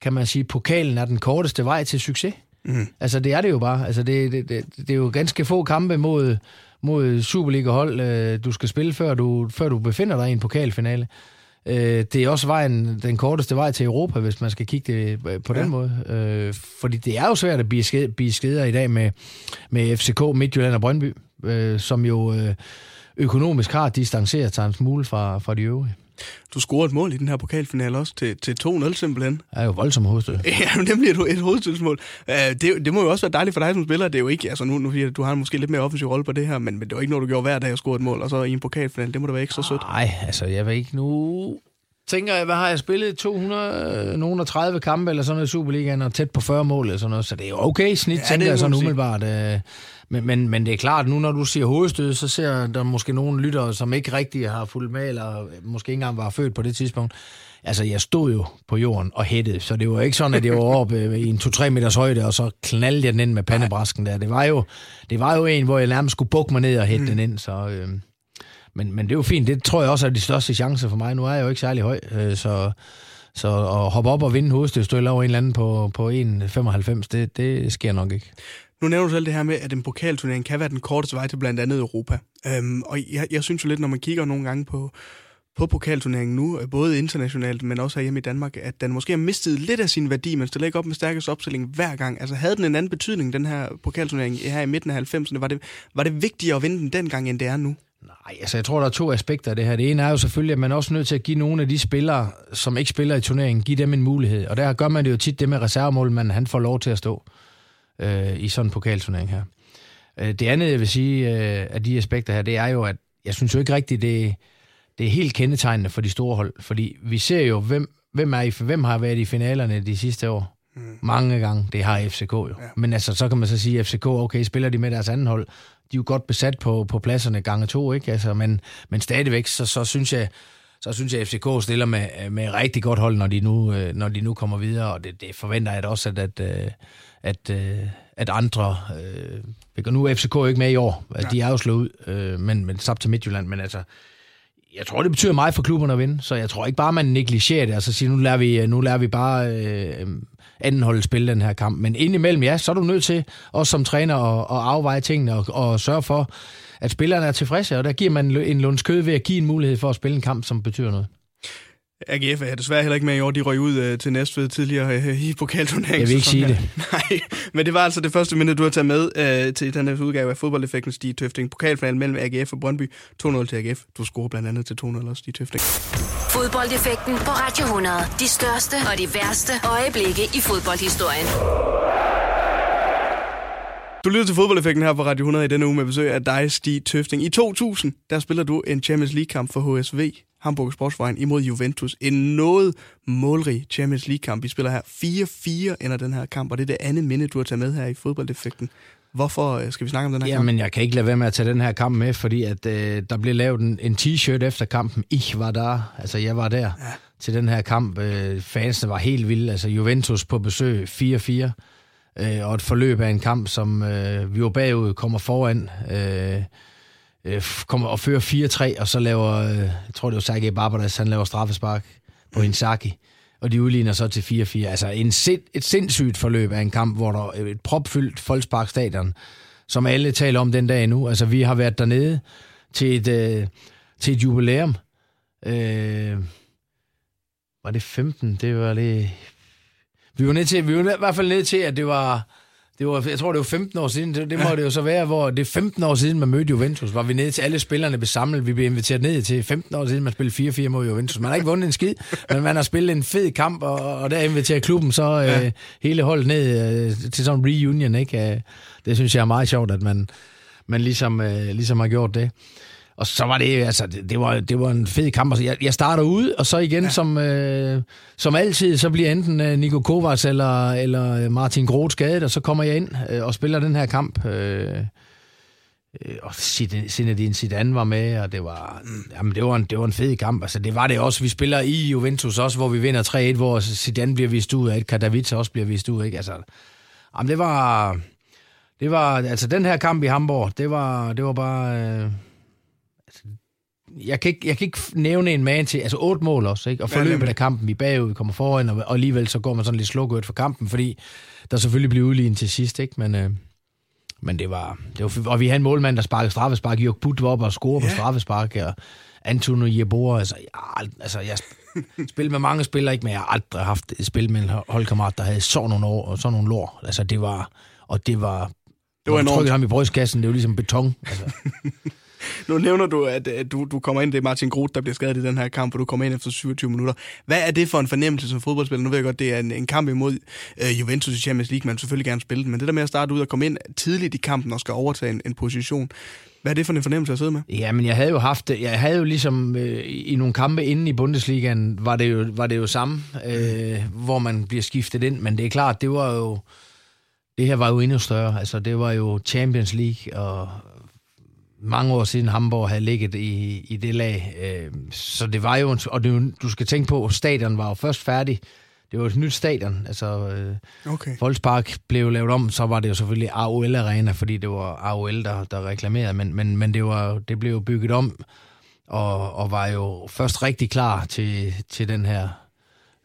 kan man sige, at pokalen er den korteste vej til succes. Mm. Altså, det er det jo bare. Altså, det, det, det, det er jo ganske få kampe mod, mod Superliga-hold, øh, du skal spille, før du, før du befinder dig i en pokalfinale. Øh, det er også vejen, den korteste vej til Europa, hvis man skal kigge det øh, på ja. den måde. Øh, fordi det er jo svært at blive, sked, blive skeder i dag med, med FCK, Midtjylland og Brøndby, som jo økonomisk har distanceret sig en smule fra, fra de øvrige. Du scorede et mål i den her pokalfinale også til, til 2-0 simpelthen. Det er jo voldsomt hovedstød. [LAUGHS] Ja, nemlig et, et hovedstødsmål. Uh, det, det, må jo også være dejligt for dig som spiller. Det er jo ikke, altså nu, nu siger du har måske lidt mere offensiv rolle på det her, men, men det var ikke noget, du gjorde hver dag at score et mål, og så i en pokalfinale. Det må da være ikke så sødt. Nej, altså jeg ved ikke nu tænker jeg, hvad har jeg spillet? 230 kampe eller sådan noget i Superligaen, og tæt på 40 mål eller sådan noget, så det er jo okay snit, ja, tænker jeg sådan umiddelbart. Øh, men, men, men det er klart, nu når du siger hovedstød, så ser der måske nogle lyttere, som ikke rigtig har fulgt med, eller måske ikke engang var født på det tidspunkt. Altså, jeg stod jo på jorden og hættede, så det var ikke sådan, at jeg var oppe øh, i en 2-3 meters højde, og så knaldede jeg den ind med pandebrasken der. Det var jo, det var jo en, hvor jeg nærmest skulle bukke mig ned og hætte mm. den ind, så... Øh, men, men det er jo fint. Det tror jeg også er de største chancer for mig. Nu er jeg jo ikke særlig høj, øh, så, så at hoppe op og vinde hovedstødstøl over en eller anden på, på 1,95, det, det sker nok ikke. Nu nævner du selv det her med, at en pokalturnering kan være den korteste vej til blandt andet Europa. Øhm, og jeg, jeg synes jo lidt, når man kigger nogle gange på, på pokalturneringen nu, øh, både internationalt, men også hjemme i Danmark, at den måske har mistet lidt af sin værdi, men stiller ikke op med stærkest opstilling hver gang. Altså havde den en anden betydning, den her pokalturnering her i midten af 90'erne? Var det, var det vigtigere at vinde den dengang, end det er nu? Nej, altså jeg tror, der er to aspekter af det her. Det ene er jo selvfølgelig, at man er også nødt til at give nogle af de spillere, som ikke spiller i turneringen, give dem en mulighed. Og der gør man det jo tit det med reservemål, man han får lov til at stå øh, i sådan en pokalturnering her. Øh, det andet, jeg vil sige øh, af de aspekter her, det er jo, at jeg synes jo ikke rigtigt, det, det er helt kendetegnende for de store hold. Fordi vi ser jo, hvem, hvem, er i, hvem har været i finalerne de sidste år. Mm. Mange gange. Det har FCK jo. Ja. Men altså, så kan man så sige, at FCK, okay, spiller de med deres anden hold. De er jo godt besat på, på pladserne gange to, ikke? Altså, men, men stadigvæk, så, så synes jeg, så synes jeg, at FCK stiller med, med rigtig godt hold, når de nu, øh, når de nu kommer videre, og det, det forventer jeg også, at, at, øh, at, øh, at andre... Øh, nu er FCK jo ikke med i år, ja. de er jo slået ud, øh, men, men tabt til Midtjylland, men altså, jeg tror, det betyder meget for klubberne at vinde, så jeg tror ikke bare, man negligerer det, altså siger, nu lærer vi, nu lærer vi bare øh, anden hold spille den her kamp. Men indimellem, ja, så er du nødt til, også som træner, at, at afveje tingene og, og sørge for, at spillerne er tilfredse, og der giver man en lunds kød ved at give en mulighed for at spille en kamp, som betyder noget. AGF er desværre heller ikke med i år. De røg ud uh, til Næstved tidligere uh, i pokalturneringen. Jeg vil ikke sige det. [LAUGHS] Nej, men det var altså det første minde, du har taget med uh, til den her udgave af fodboldeffekten Stig Tøfting. Pokalfinalen mellem AGF og Brøndby. 2-0 til AGF. Du scorer blandt andet til 2-0 også, Stig Tøfting. Fodboldeffekten på Radio 100. De største og de værste øjeblikke i fodboldhistorien. Du lytter til fodboldeffekten her på Radio 100 i denne uge med besøg af dig, Stig Tøfting. I 2000, der spiller du en Champions League-kamp for HSV, Hamburg Sportsvejen, imod Juventus. En noget målrig Champions League-kamp. Vi spiller her 4-4 ender den her kamp, og det er det andet minde, du har taget med her i fodboldeffekten. Hvorfor øh, skal vi snakke om den her Jamen, kamp? jeg kan ikke lade være med at tage den her kamp med, fordi at, øh, der blev lavet en, en t-shirt efter kampen. Ich var der, altså jeg var der ja. til den her kamp. Øh, fansene var helt vilde, altså Juventus på besøg 4-4 øh, og et forløb af en kamp, som øh, vi var bagud, kommer foran, øh, øh, kommer og fører 4-3, og så laver, øh, jeg tror det var Sergej Barbaras, han laver straffespark på Inzaghi, og de udligner så til 4-4. Altså en sind, et sindssygt forløb af en kamp, hvor der er et propfyldt Folkspark stadion, som alle taler om den dag nu. Altså vi har været dernede til et, øh, til et jubilæum. Øh, var det 15? Det var det vi var, ned til, vi var i hvert fald ned til, at det var, det var, jeg tror, det var 15 år siden, det, det må det jo så være, hvor det er 15 år siden, man mødte Juventus, var vi nede til alle spillerne blev samlet, vi blev inviteret ned til 15 år siden, man spillede 4-4 mod Juventus. Man har ikke vundet en skid, men man har spillet en fed kamp, og, og der inviterer klubben så ja. øh, hele holdet ned øh, til sådan en reunion, ikke? Øh, det synes jeg er meget sjovt, at man, man ligesom, øh, ligesom har gjort det. Og så var det, altså, det, det, var, det var en fed kamp. Altså, jeg, jeg starter ud, og så igen, ja. som, øh, som altid, så bliver enten øh, Nico Kovacs eller, eller Martin Groth skadet, og så kommer jeg ind øh, og spiller den her kamp. Øh, øh og Zinedine Zidane var med, og det var, jamen, det var, en, det var en fed kamp. Altså, det var det også. Vi spiller i Juventus også, hvor vi vinder 3-1, hvor Zidane bliver vist ud at Kadavica også bliver vist ud. Ikke? Altså, jamen, det var... Det var, altså den her kamp i Hamburg, det var, det var bare, øh, jeg kan, ikke, jeg kan ikke nævne en man til, altså otte mål også, ikke? og forløbet af kampen, vi bagud, vi kommer foran, og, og alligevel så går man sådan lidt slukket for kampen, fordi der selvfølgelig blev udlignet til sidst, ikke? men, øh, men det var, det var, og vi havde en målmand, der sparkede straffespark, Jørg Butt var op og score ja. på straffespark, og Antonio Jeboa, altså, jeg, altså jeg [LAUGHS] spillede med mange spillere, ikke, men jeg har aldrig haft et spil med en holdkammerat, der havde sådan nogle år, og sådan nogle lår, altså det var, og det var, det var enormt. ham i brystkassen, det var ligesom beton. Altså. [LAUGHS] nu nævner du, at, at du, du kommer ind, det er Martin Groth, der bliver skadet i den her kamp, og du kommer ind efter 27 minutter. Hvad er det for en fornemmelse som fodboldspiller? Nu ved jeg godt, det er en, en kamp imod uh, Juventus i Champions League, man selvfølgelig gerne spille den, men det der med at starte ud og komme ind tidligt i kampen og skal overtage en, en position, hvad er det for en fornemmelse at sidde med? Ja, men jeg havde jo haft det. Jeg havde jo ligesom øh, i nogle kampe inden i Bundesligaen, var det jo, var det jo samme, øh, hvor man bliver skiftet ind. Men det er klart, det var jo... Det her var jo endnu større. Altså, det var jo Champions League, og mange år siden Hamburg havde ligget i, i det lag. Øh, så det var jo, og det, du skal tænke på, stadion var jo først færdig. Det var et nyt stadion. Altså, øh, okay. Volkspark blev lavet om, så var det jo selvfølgelig AOL Arena, fordi det var AOL, der, der reklamerede, men, men, men det, var, det blev jo bygget om, og, og var jo først rigtig klar til, til den her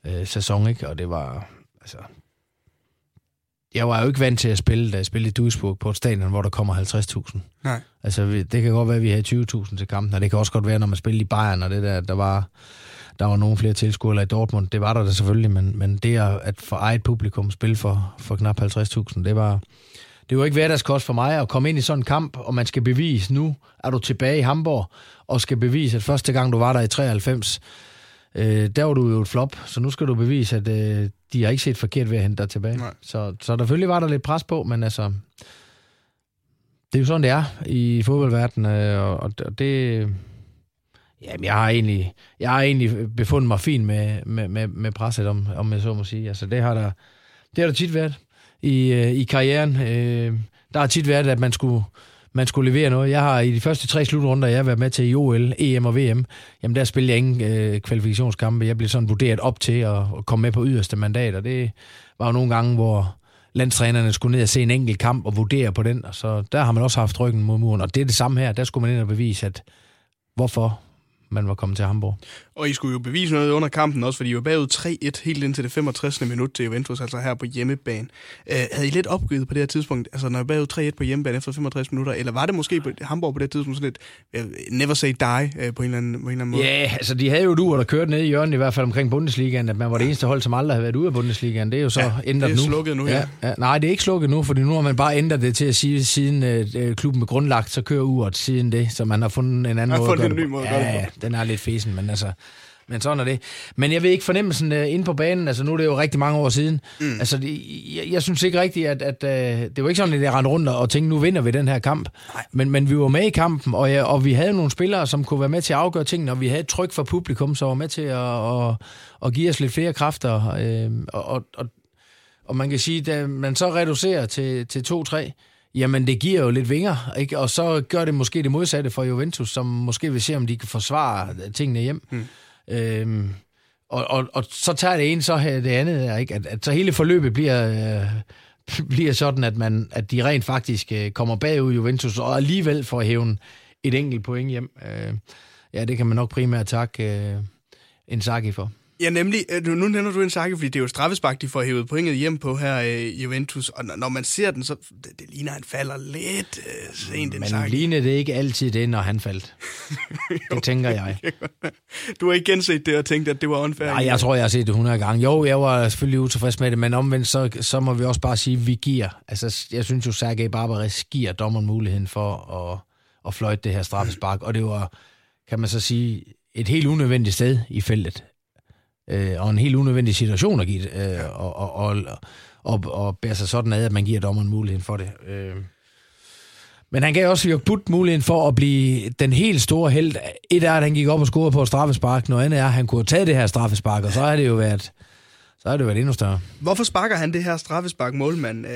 øh, sæson, ikke? Og det var, altså, jeg var jo ikke vant til at spille, da jeg spillede i Duisburg på et stadion, hvor der kommer 50.000. Nej. Altså, det kan godt være, at vi havde 20.000 til kampen, og det kan også godt være, når man spiller i Bayern, og det der, der var, der var nogle flere tilskuere i Dortmund. Det var der da selvfølgelig, men, men det at for eget publikum spille for, for knap 50.000, det var, det var ikke hverdagskost for mig at komme ind i sådan en kamp, og man skal bevise, nu er du tilbage i Hamburg, og skal bevise, at første gang du var der i 93, øh, der var du jo et flop, så nu skal du bevise, at øh, de har ikke set forkert ved at hente dig tilbage. Nej. Så, så selvfølgelig var der lidt pres på, men altså, det er jo sådan, det er i fodboldverdenen, øh, og, og det... Jamen, jeg har egentlig, jeg har egentlig befundet mig fint med, med, med, med presset, om, om jeg så må sige. Altså, det har der, det har der tit været i, øh, i karrieren. Øh, der har tit været, at man skulle, man skulle levere noget. Jeg har i de første tre slutrunder, jeg har været med til i OL, EM og VM, jamen der spillede jeg ingen øh, kvalifikationskampe. Jeg blev sådan vurderet op til at, at komme med på yderste mandat, og det var jo nogle gange, hvor landstrænerne skulle ned og se en enkelt kamp og vurdere på den, og så der har man også haft ryggen mod muren, og det er det samme her. Der skulle man ind og bevise, at hvorfor man var kommet til Hamburg. Og I skulle jo bevise noget under kampen også, fordi I var bagud 3-1 helt indtil det 65. minut til Juventus, altså her på hjemmebane. Uh, havde I lidt opgivet på det her tidspunkt, altså når I bagud 3-1 på hjemmebane efter 65 minutter, eller var det måske på Hamburg på det tidspunkt sådan lidt uh, never say die uh, på, en eller anden, på en eller anden måde? Ja, yeah, altså de havde jo du, der kørte ned i hjørnet i hvert fald omkring Bundesligaen, at man var det eneste hold, som aldrig havde været ude af Bundesligaen. Det er jo så ja, ændret nu. det er slukket nu, ja. ja. ja. Nej, det er ikke slukket nu, fordi nu har man bare ændret det til at sige, siden uh, klubben er grundlagt, så kører uret siden det, så man har fundet en anden måde at gøre det på. Ja, den er lidt fesen, men altså... Men sådan er det. Men jeg ved ikke fornemmelsen uh, inde på banen, altså nu er det jo rigtig mange år siden. Mm. Altså, det, jeg, jeg synes ikke rigtigt, at, at uh, det var ikke sådan, at jeg rendte rundt og tænkte, nu vinder vi den her kamp. Men, men vi var med i kampen, og, ja, og vi havde nogle spillere, som kunne være med til at afgøre tingene, og vi havde et tryk fra publikum, som var med til at, at, at give os lidt flere kræfter. Uh, og, og, og man kan sige, at man så reducerer til, til 2-3, Jamen, det giver jo lidt vinger, ikke? og så gør det måske det modsatte for Juventus, som måske vil se, om de kan forsvare tingene hjem. Mm. Øhm, og, og, og så tager det ene, så det andet, ikke? At, at så hele forløbet bliver, øh, [LAUGHS] bliver sådan, at, man, at de rent faktisk øh, kommer bagud Juventus, og alligevel får hæven et enkelt point hjem. Øh, ja, det kan man nok primært takke øh, Inzaghi for. Ja, nemlig. Øh, nu nævner du en sakke, fordi det er jo straffespark, de får hævet pointet hjem på her i Juventus. Og når man ser den, så det, det ligner, at han falder lidt uh, sent. Men den ligner det ikke altid det, når han faldt. [LAUGHS] det tænker jeg. [LAUGHS] du har ikke genset det og tænkt, at det var unfair? Nej, jeg tror, jeg har set det 100 gange. Jo, jeg var selvfølgelig utilfreds med det, men omvendt, så, så må vi også bare sige, at vi giver. Altså, jeg synes jo, Sergej Barbares giver dommeren muligheden for at, at fløjte det her straffespark. Og det var, kan man så sige, et helt unødvendigt sted i feltet øh, og en helt unødvendig situation at give øh, og, og, og, og, og bære sig sådan ad, at man giver dommeren muligheden for det. Øh. Men han gav også Jørg Butt muligheden for at blive den helt store held. Et er, at han gik op og scorede på straffespark. Noget andet er, at han kunne have taget det her straffespark, og så har det jo været, så har det været endnu større. Hvorfor sparker han det her straffespark, målmand, øh,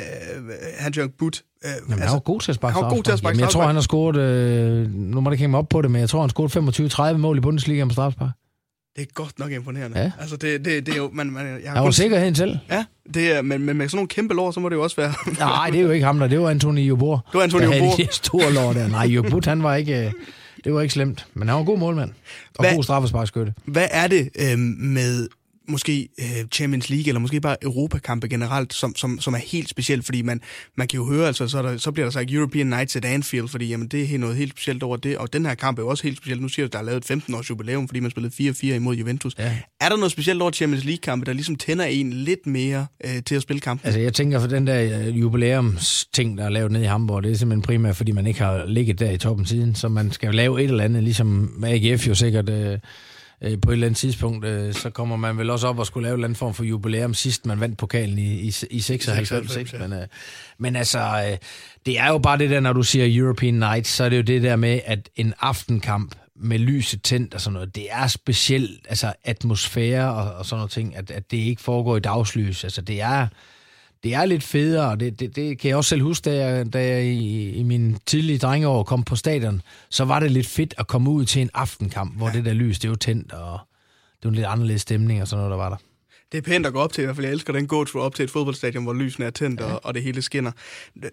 han Jørg Butt? Øh, Jamen, altså, han var god til at sparke han var god til at sparke Jamen, jeg tror, han har scoret, øh, nu må det ikke mig op på det, men jeg tror, han scoret 25-30 mål i Bundesliga med straffespark. Det er godt nok imponerende. Ja. Altså, det, det, det er jo... Man, man, jeg jeg var kun... sikkerheden selv. Ja, det er, men, men med sådan nogle kæmpe lår, så må det jo også være... [LAUGHS] Nej, det er jo ikke ham der. Det var Antoni Jobor. Det var Antoni Jobor. Det store lår der. Nej, Jobut, han var ikke... Det var ikke slemt, men han var en god målmand. Og hvad, god straffesparkskytte. Hvad er det øh, med måske øh, Champions League, eller måske bare Europakampe generelt, som, som, som er helt specielt, fordi man, man kan jo høre, altså, så, der, så bliver der sagt European Nights at Anfield, fordi jamen, det er noget helt specielt over det, og den her kamp er jo også helt speciel. Nu siger du, at der er lavet et 15-års jubilæum, fordi man spillede 4-4 imod Juventus. Ja. Er der noget specielt over Champions League-kampe, der ligesom tænder en lidt mere øh, til at spille kampen? Altså, jeg tænker for den der øh, jubilæumsting, der er lavet ned i Hamburg, det er simpelthen primært, fordi man ikke har ligget der i toppen siden, så man skal lave et eller andet, ligesom AGF jo sikkert... Øh, øh, på et eller andet tidspunkt, øh, så kommer man vel også op og skulle lave en eller anden form for jubilæum, sidst man vandt pokalen i, i, i 96. 96 ja. men, øh, men altså, øh, det er jo bare det der, når du siger European Night, så er det jo det der med, at en aftenkamp med lyset tændt og sådan noget, det er specielt, altså atmosfære og, og sådan noget ting, at, at det ikke foregår i dagslys. Altså det er, det er lidt federe, og det, det, det kan jeg også selv huske, da jeg, da jeg i, i min tidlige drengeår kom på stadion, så var det lidt fedt at komme ud til en aftenkamp, hvor ja. det der lys, det var tændt, og det var en lidt anderledes stemning og sådan noget, der var der. Det er pænt at gå op til, i hvert fald jeg elsker den gåtur op til et fodboldstadion, hvor lysene er tændt, ja. og, og det hele skinner.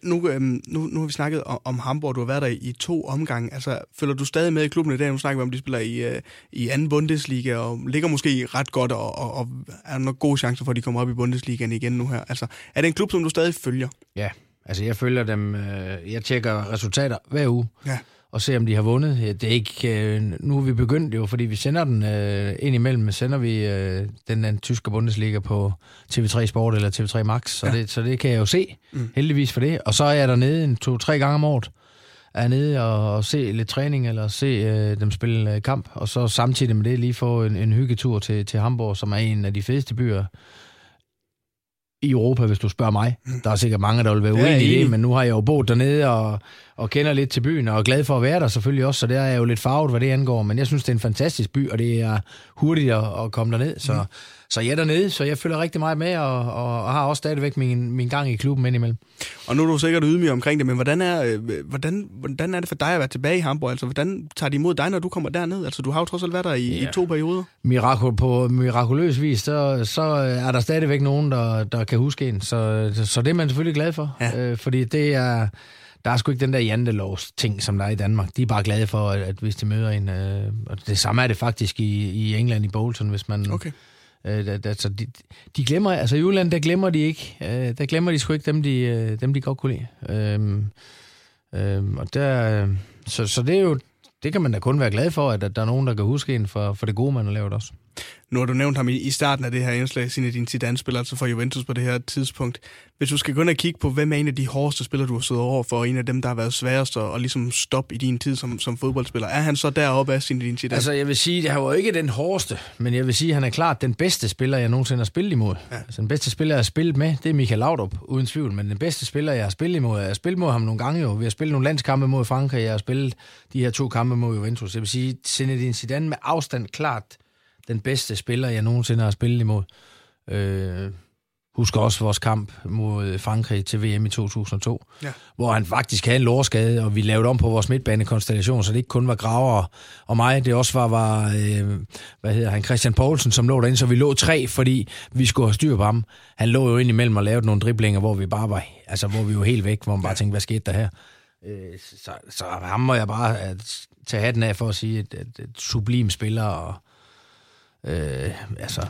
Nu, øhm, nu, nu har vi snakket om, om Hamburg, du har været der i, i to omgange. Altså, følger du stadig med i klubben i dag? Nu snakker vi om, de spiller i, øh, i anden Bundesliga, og ligger måske ret godt, og, og, og er der nogle gode chancer for, at de kommer op i Bundesligaen igen nu her. Altså, er det en klub, som du stadig følger? Ja, altså jeg følger dem, øh, jeg tjekker resultater hver uge. Ja og se, om de har vundet. Det er ikke, øh, nu er vi begyndt jo, fordi vi sender den øh, ind imellem, sender vi øh, den, den tyske Bundesliga på TV3 Sport eller TV3 Max, så, ja. det, så det kan jeg jo se, mm. heldigvis for det. Og så er jeg dernede en to-tre gange om året, er nede og, og se lidt træning, eller se øh, dem spille øh, kamp, og så samtidig med det lige få en, en hyggetur til, til Hamburg, som er en af de fedeste byer i Europa, hvis du spørger mig. Mm. Der er sikkert mange, der vil være uenige i det, men nu har jeg jo boet dernede og, og kender lidt til byen, og er glad for at være der selvfølgelig også, så der er jeg jo lidt farvet, hvad det angår. Men jeg synes, det er en fantastisk by, og det er hurtigt at, at komme derned. Så, mm. så jeg er dernede, så jeg følger rigtig meget med, og, og, og har også stadigvæk min, min gang i klubben indimellem. Og nu er du sikkert ydmyg omkring det, men hvordan er, øh, hvordan, hvordan er det for dig at være tilbage i Hamburg? Altså, hvordan tager de imod dig, når du kommer derned? Altså, du har jo trods alt været der i, ja. i to perioder. Mirakel, på mirakuløs vis, så, så er der stadigvæk nogen, der, der kan huske en. Så, så det er man selvfølgelig glad for, ja. øh, fordi det er der er sgu ikke den der jantelovs ting, som der er i Danmark. De er bare glade for, at, at hvis de møder en... Øh, og det samme er det faktisk i, i England, i Bolton, hvis man... Okay. Øh, altså, de, de glemmer, altså i Jylland, der glemmer de ikke, øh, der glemmer de sgu ikke dem, de, øh, dem, de godt kunne lide. Øh, øh, og der, så, så det er jo, det kan man da kun være glad for, at, at der er nogen, der kan huske en for, for det gode, man har lavet også. Nu har du nævnt ham i, i starten af det her indslag, sine din Zidane-spiller, altså for Juventus på det her tidspunkt. Hvis du skal gå ind og kigge på, hvem er en af de hårdeste spillere, du har siddet over for, og en af dem, der har været sværest at, og ligesom stoppe i din tid som, som fodboldspiller, er han så deroppe af sin din Zidane? Altså jeg vil sige, det har jo ikke den hårdeste, men jeg vil sige, at han er klart den bedste spiller, jeg nogensinde har spillet imod. Ja. Altså den bedste spiller, jeg har spillet med, det er Michael Laudrup, uden tvivl, men den bedste spiller, jeg har spillet imod, jeg har spillet mod ham nogle gange jo. Vi har spillet nogle landskampe mod Frankrig, jeg har spillet de her to kampe mod Juventus. Jeg vil sige, Zinedine Zidane med afstand klart den bedste spiller, jeg nogensinde har spillet imod. Øh, husker også vores kamp mod Frankrig til VM i 2002, ja. hvor han faktisk havde en lårskade, og vi lavede om på vores midtbanekonstellation, så det ikke kun var Graver og mig, det også var, var øh, hvad hedder han, Christian Poulsen, som lå derinde, så vi lå tre, fordi vi skulle have styr på ham. Han lå jo ind imellem og lavede nogle driblinger, hvor vi bare var, altså hvor vi var helt væk, hvor man bare tænkte, hvad skete der her? Øh, så, så ham må jeg bare tage hatten af for at sige, at, at, at sublim spiller, og Øh, altså,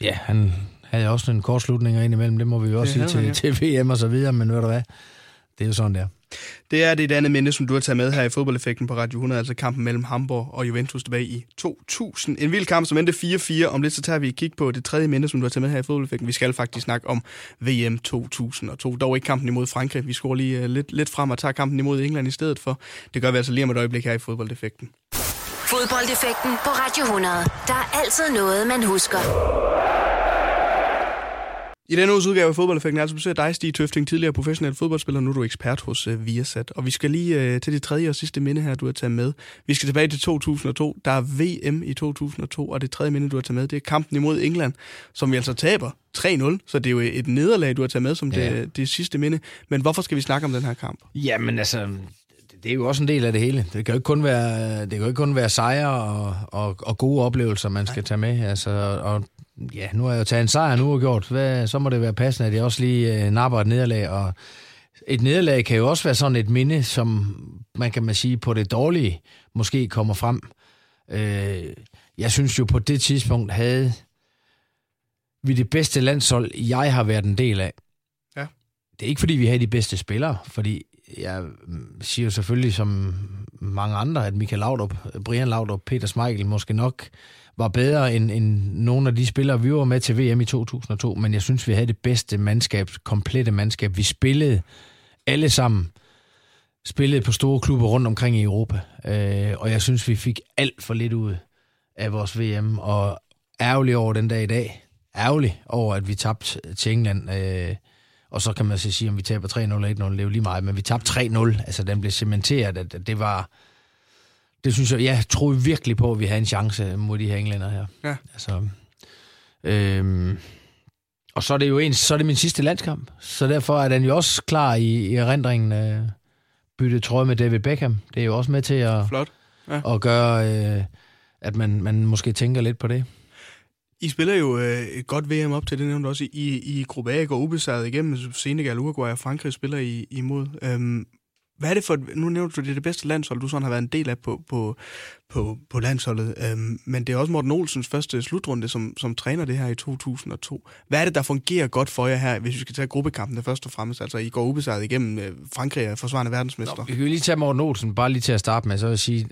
ja, han havde også en kortslutning ind imellem, det må vi jo også det sige til, ja. til VM og så videre, men ved du hvad, det er jo sådan der. Det er det et andet minde, som du har taget med her i fodboldeffekten på Radio 100, altså kampen mellem Hamburg og Juventus tilbage i 2000. En vild kamp, som endte 4-4. Om lidt så tager vi et kig på det tredje minde, som du har taget med her i fodboldeffekten. Vi skal faktisk snakke om VM 2002. Dog ikke kampen imod Frankrig. Vi skruer lige uh, lidt, lidt frem og tager kampen imod England i stedet for. Det gør vi altså lige om et øjeblik her i fodboldeffekten. Fodboldeffekten på Radio 100. Der er altid noget, man husker. I denne uges udgave af Fodboldeffekten er altså besøger dig, Stig Tøfting, tidligere professionel fodboldspiller. Nu er du ekspert hos uh, Viasat. Og vi skal lige uh, til det tredje og sidste minde her, du har taget med. Vi skal tilbage til 2002. Der er VM i 2002, og det tredje minde, du har taget med, det er kampen imod England, som vi altså taber 3-0. Så det er jo et nederlag, du har taget med som ja. det, det sidste minde. Men hvorfor skal vi snakke om den her kamp? Jamen altså, det er jo også en del af det hele. Det kan jo ikke kun være, det kan jo ikke kun være sejre og, og, og gode oplevelser, man skal tage med. Altså, og ja, nu har jeg jo taget en sejr nu og gjort. Hvad, så må det være passende, at jeg også lige øh, napper et nederlag. Og et nederlag kan jo også være sådan et minde, som man kan man sige på det dårlige måske kommer frem. Øh, jeg synes jo på det tidspunkt havde vi det bedste landshold, jeg har været en del af. Ja. Det er ikke fordi, vi har de bedste spillere, fordi jeg mm, siger jo selvfølgelig som mange andre, at Michael Laudrup, Brian Laudrup, Peter Smeichel måske nok var bedre end, end nogle af de spillere, vi var med til VM i 2002, men jeg synes, vi havde det bedste mandskab, komplette mandskab. Vi spillede alle sammen, spillede på store klubber rundt omkring i Europa, øh, og jeg synes, vi fik alt for lidt ud af vores VM, og ærgerlig over den dag i dag, ærgerlig over, at vi tabte til England, øh, og så kan man så sige, om vi taber 3-0 eller 1-0, det er jo lige meget. Men vi tabte 3-0. Altså, den blev cementeret, at det var... Det synes jeg, jeg troede virkelig på, at vi havde en chance mod de her englænder her. Ja. Altså, øhm, og så er det jo en, så er det min sidste landskamp. Så derfor er den jo også klar i, i erindringen. Øh, bytte trøje med David Beckham. Det er jo også med til at, Flot. Ja. at gøre, øh, at man, man måske tænker lidt på det. I spiller jo øh, et godt VM op til det, nævnte også. I, i gruppe A går ubesejret igennem. Senegal, Uruguay og Frankrig spiller I imod. Øhm, hvad er det for, nu nævnte du, det er det bedste landshold, du sådan har været en del af på, på, på, på landsholdet, øhm, men det er også Morten Olsens første slutrunde som, som træner det her i 2002. Hvad er det, der fungerer godt for jer her, hvis vi skal tage gruppekampene først og fremmest? Altså, I går ubesejret igennem øh, Frankrig og forsvarende verdensmester. Nå, vi kan lige tage Morten Olsen, bare lige til at starte med, så vil jeg sige,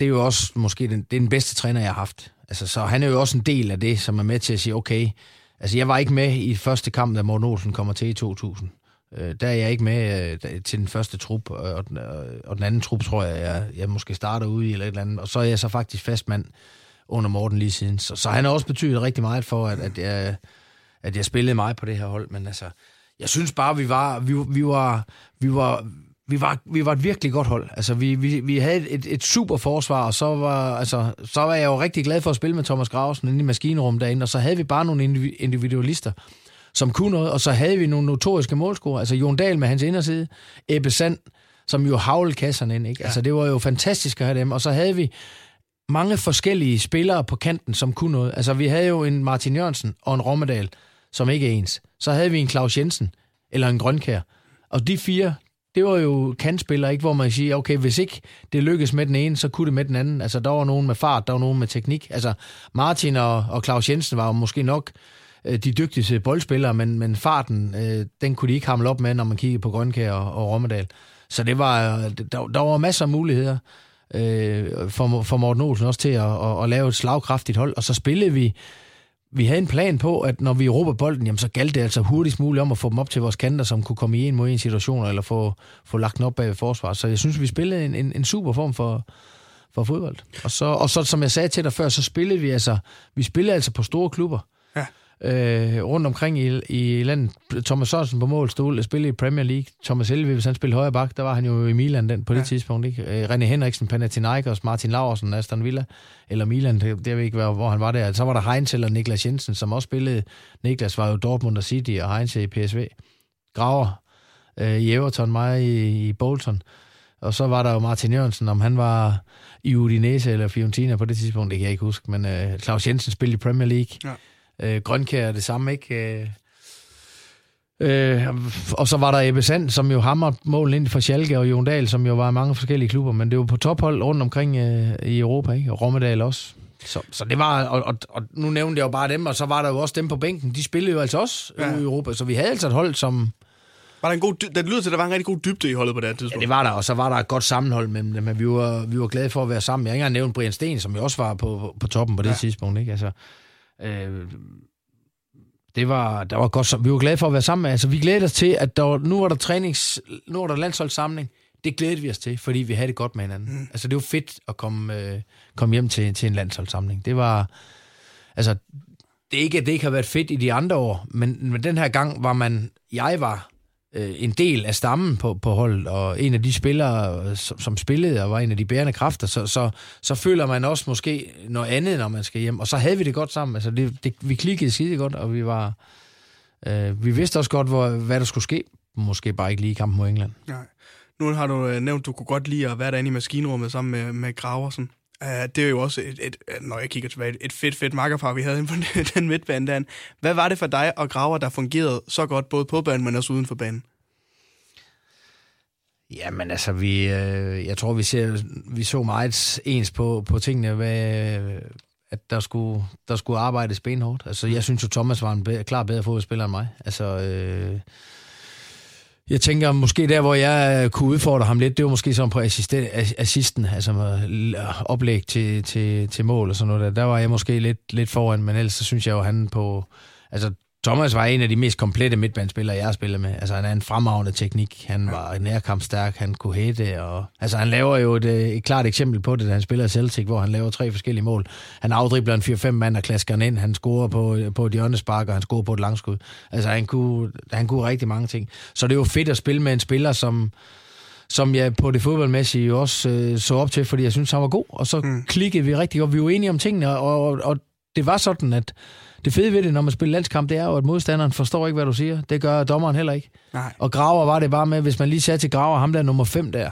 det er jo også måske den, det er den bedste træner, jeg har haft. Altså, så han er jo også en del af det, som er med til at sige, okay, altså jeg var ikke med i første kamp, da Morten Olsen kommer til i 2000. Øh, der er jeg ikke med øh, til den første trup, øh, og den, øh, og den anden trup tror jeg, jeg, jeg måske starter ude i eller et eller andet, og så er jeg så faktisk fastmand under Morten lige siden. Så, så han har også betydet rigtig meget for, at, at, jeg, at jeg spillede meget på det her hold, men altså, jeg synes bare, vi var, vi, vi var, vi var, vi var, vi var et virkelig godt hold. Altså, vi, vi, vi havde et, et super forsvar, og så var, altså, så var jeg jo rigtig glad for at spille med Thomas Grausen inde i maskinrummet derinde, og så havde vi bare nogle individualister, som kunne noget, og så havde vi nogle notoriske målscorer. Altså Jon Dahl med hans inderside, Ebbe Sand, som jo havlede kasserne ind. Ikke? Ja. Altså det var jo fantastisk at have dem. Og så havde vi mange forskellige spillere på kanten, som kunne noget. Altså vi havde jo en Martin Jørgensen og en Rommedal, som ikke er ens. Så havde vi en Claus Jensen, eller en Grønkær. Og de fire, det var jo kantspillere, ikke? hvor man siger, okay, hvis ikke det lykkes med den ene, så kunne det med den anden. Altså, der var nogen med fart, der var nogen med teknik. Altså, Martin og, og Claus Jensen var jo måske nok øh, de dygtigste boldspillere, men, men farten, øh, den kunne de ikke hamle op med, når man kiggede på Grønkær og, og Rommedal. Så det var, øh, der, der var masser af muligheder øh, for, for Morten Olsen også til at, at, at lave et slagkraftigt hold, og så spillede vi vi havde en plan på, at når vi råber bolden, jamen, så galt det altså hurtigst muligt om at få dem op til vores kanter, som kunne komme i en mod en situation, eller få, få lagt den op bag forsvaret. Så jeg synes, vi spillede en, en, en super form for, for fodbold. Og så, og så, som jeg sagde til dig før, så spillede vi altså, vi spillede altså på store klubber øh, rundt omkring i, i landet. Thomas Sørensen på mål stod og spillede i Premier League. Thomas Helve, hvis han spillede højre bak, der var han jo i Milan den, på ja. det tidspunkt. Ikke? Øh, René Henriksen, Panathinaikos, Martin Laursen, Aston Villa, eller Milan, det, det ved ikke, hvor han var der. Så var der Heinz eller Niklas Jensen, som også spillede. Niklas var jo Dortmund og City, og Heinz i PSV. Graver øh, i Everton, mig i, i Bolton. Og så var der jo Martin Jørgensen, om han var i Udinese eller Fiorentina på det tidspunkt, det kan jeg ikke huske. Men øh, Claus Jensen spillede i Premier League. Ja. Øh, Grønkær det samme, ikke? Øh, øh, og så var der Ebbe Sand, som jo hammer mål ind for Schalke, og Jon Dahl, som jo var mange forskellige klubber, men det var på tophold rundt omkring øh, i Europa, ikke? Og Rommedal også. Så, så det var, og, og, og nu nævnte jeg jo bare dem, og så var der jo også dem på bænken. De spillede jo altså også ja. i Europa, så vi havde altså et hold, som... Var der en god, det lyder til, at der var en rigtig god dybde i holdet på det tidspunkt. Ja, det var der, og så var der et godt sammenhold mellem dem, men vi var, vi var glade for at være sammen. Jeg har ikke engang nævnt Brian Sten, som jo også var på, på, på toppen på det ja. tidspunkt, ikke? Altså, Øh, det var, der var godt, vi var glade for at være sammen med. Altså, vi glædede os til, at der var, nu var der trænings, nu var der landsholdssamling. Det glædede vi os til, fordi vi havde det godt med hinanden. Mm. Altså, det var fedt at komme, øh, komme hjem til, til en landsholdssamling. Det var, altså, det er ikke, at det ikke har været fedt i de andre år, men, men den her gang var man, jeg var øh, en del af stammen på, på holdet, og en af de spillere, som, som spillede og var en af de bærende kræfter, så, så, så føler man også måske noget andet, når man skal hjem. Og så havde vi det godt sammen. Altså det, det, vi klikkede skide godt, og vi var... Øh, vi vidste også godt, hvor, hvad der skulle ske. Måske bare ikke lige i kampen mod England. Nej. Nu har du øh, nævnt, at du kunne godt lide at være derinde i maskinrummet sammen med, med Graversen. Uh, det er jo også, et, et, øh, når jeg kigger tilbage, et fedt, fedt makkerpar, vi havde på [LAUGHS] den midtbane der. Hvad var det for dig og Graver, der fungerede så godt, både på banen, men også uden for banen? Jamen altså, vi, øh, jeg tror, vi, ser, vi så meget ens på, på tingene, hvad, at der skulle, der skulle arbejdes benhårdt. Altså, jeg synes jo, Thomas var en bedre, klar bedre fodboldspiller end mig. Altså, øh, jeg tænker, måske der, hvor jeg øh, kunne udfordre ham lidt, det var måske sådan på assisten, assisten, altså øh, oplæg til, til, til mål og sådan noget der. Der var jeg måske lidt, lidt foran, men ellers så synes jeg jo, han på... Altså, Thomas var en af de mest komplette midtbanespillere, jeg har spillet med. Altså, han er en fremragende teknik. Han var nærkampstærk, han kunne hætte. Og, altså, han laver jo et, et klart eksempel på det, da han spiller Celtic, hvor han laver tre forskellige mål. Han afdribler en 4-5 mand og klasker ind. Han scorer på, på et hjørnespark, og han scorer på et langskud. Altså, han kunne, han kunne rigtig mange ting. Så det er jo fedt at spille med en spiller, som som jeg på det fodboldmæssige jo også øh, så op til, fordi jeg synes, han var god. Og så mm. klikkede vi rigtig godt. Vi var enige om tingene, og, og, og det var sådan, at det fede ved det, når man spiller landskamp, det er jo, at modstanderen forstår ikke, hvad du siger. Det gør dommeren heller ikke. Nej. Og Graver var det bare med, hvis man lige sagde til Graver, ham der nummer 5 der,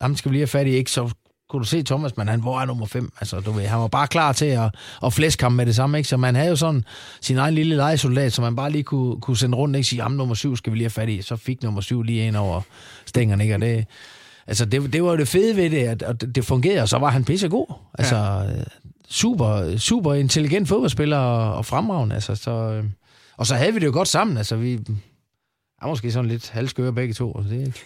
ham skal vi lige have fat i, ikke, så kunne du se Thomas, men han hvor er nummer 5. Altså, du ved, han var bare klar til at, at flæske ham med det samme, ikke? Så man havde jo sådan sin egen lille legesoldat, som man bare lige kunne, kunne sende rundt, ikke? Sige, ham nummer 7 skal vi lige have fat i. Så fik nummer 7 lige ind over stængerne, ikke? Og det, altså, det, det var jo det fede ved det, at, at det fungerede, og så var han pissegod. Altså, ja super, super intelligent fodboldspiller og, og fremragende, altså, så... Øh, og så havde vi det jo godt sammen, altså vi er måske sådan lidt halvskøre begge to, og det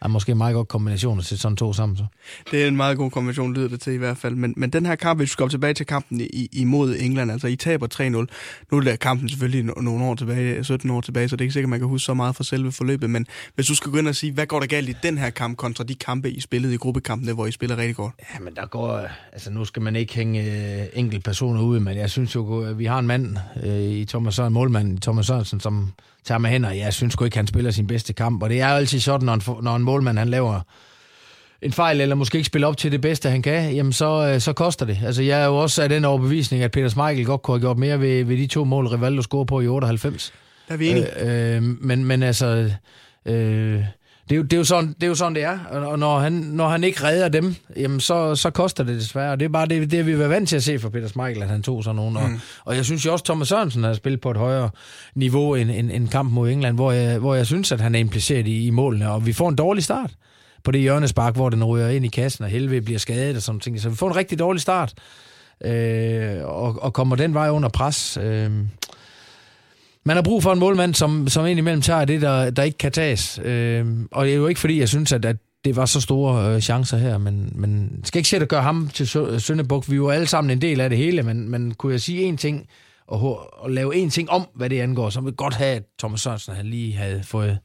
er måske en meget god kombination at sætte sådan to sammen. Så. Det er en meget god kombination, lyder det til i hvert fald. Men, men den her kamp, hvis vi skal tilbage til kampen i, imod England, altså I taber 3-0. Nu er kampen selvfølgelig nogle år tilbage, 17 år tilbage, så det er ikke sikkert, man kan huske så meget fra selve forløbet. Men hvis du skal gå ind og sige, hvad går der galt i den her kamp kontra de kampe, I spillede i gruppekampene, hvor I spiller rigtig godt? Ja, men der går... Altså nu skal man ikke hænge øh, enkelte personer ud, men jeg synes jo, at vi har en mand øh, i Thomas Sørensen, målmand i Thomas Sørensen, som med hænder. Jeg synes sgu ikke, han spiller sin bedste kamp, og det er jo altid sådan, når en, når en målmand han laver en fejl, eller måske ikke spiller op til det bedste, han kan, jamen så, øh, så koster det. Altså, jeg er jo også af den overbevisning, at Peter Schmeichel godt kunne have gjort mere ved, ved de to mål, Rivaldo scorede på i 98. Der er vi enige. Øh, øh, men, men altså... Øh, det er, jo, det, er jo sådan, det er jo sådan, det er. Og når han, når han ikke redder dem, jamen så, så koster det desværre. Og det er bare det, det vi var vant til at se fra Peter Smeichel, at han tog sådan nogen. Mm. Og, og jeg synes jo også, Thomas Sørensen har spillet på et højere niveau end, end, end kamp mod England, hvor jeg, hvor jeg synes, at han er impliceret i, i målene. Og vi får en dårlig start på det hjørnespark, hvor den ryger ind i kassen, og helvede bliver skadet og sådan ting. Så vi får en rigtig dårlig start, øh, og, og kommer den vej under pres. Øh, man har brug for en målmand, som, som indimellem tager det, der, der ikke kan tages. Øh, og det er jo ikke fordi, jeg synes, at, at det var så store øh, chancer her, men, men skal ikke sætte at gøre ham til Søndebuk. Vi er jo alle sammen en del af det hele, men, men kunne jeg sige én ting, og, og lave én ting om, hvad det angår, så vil godt have, at Thomas Sørensen han lige havde fået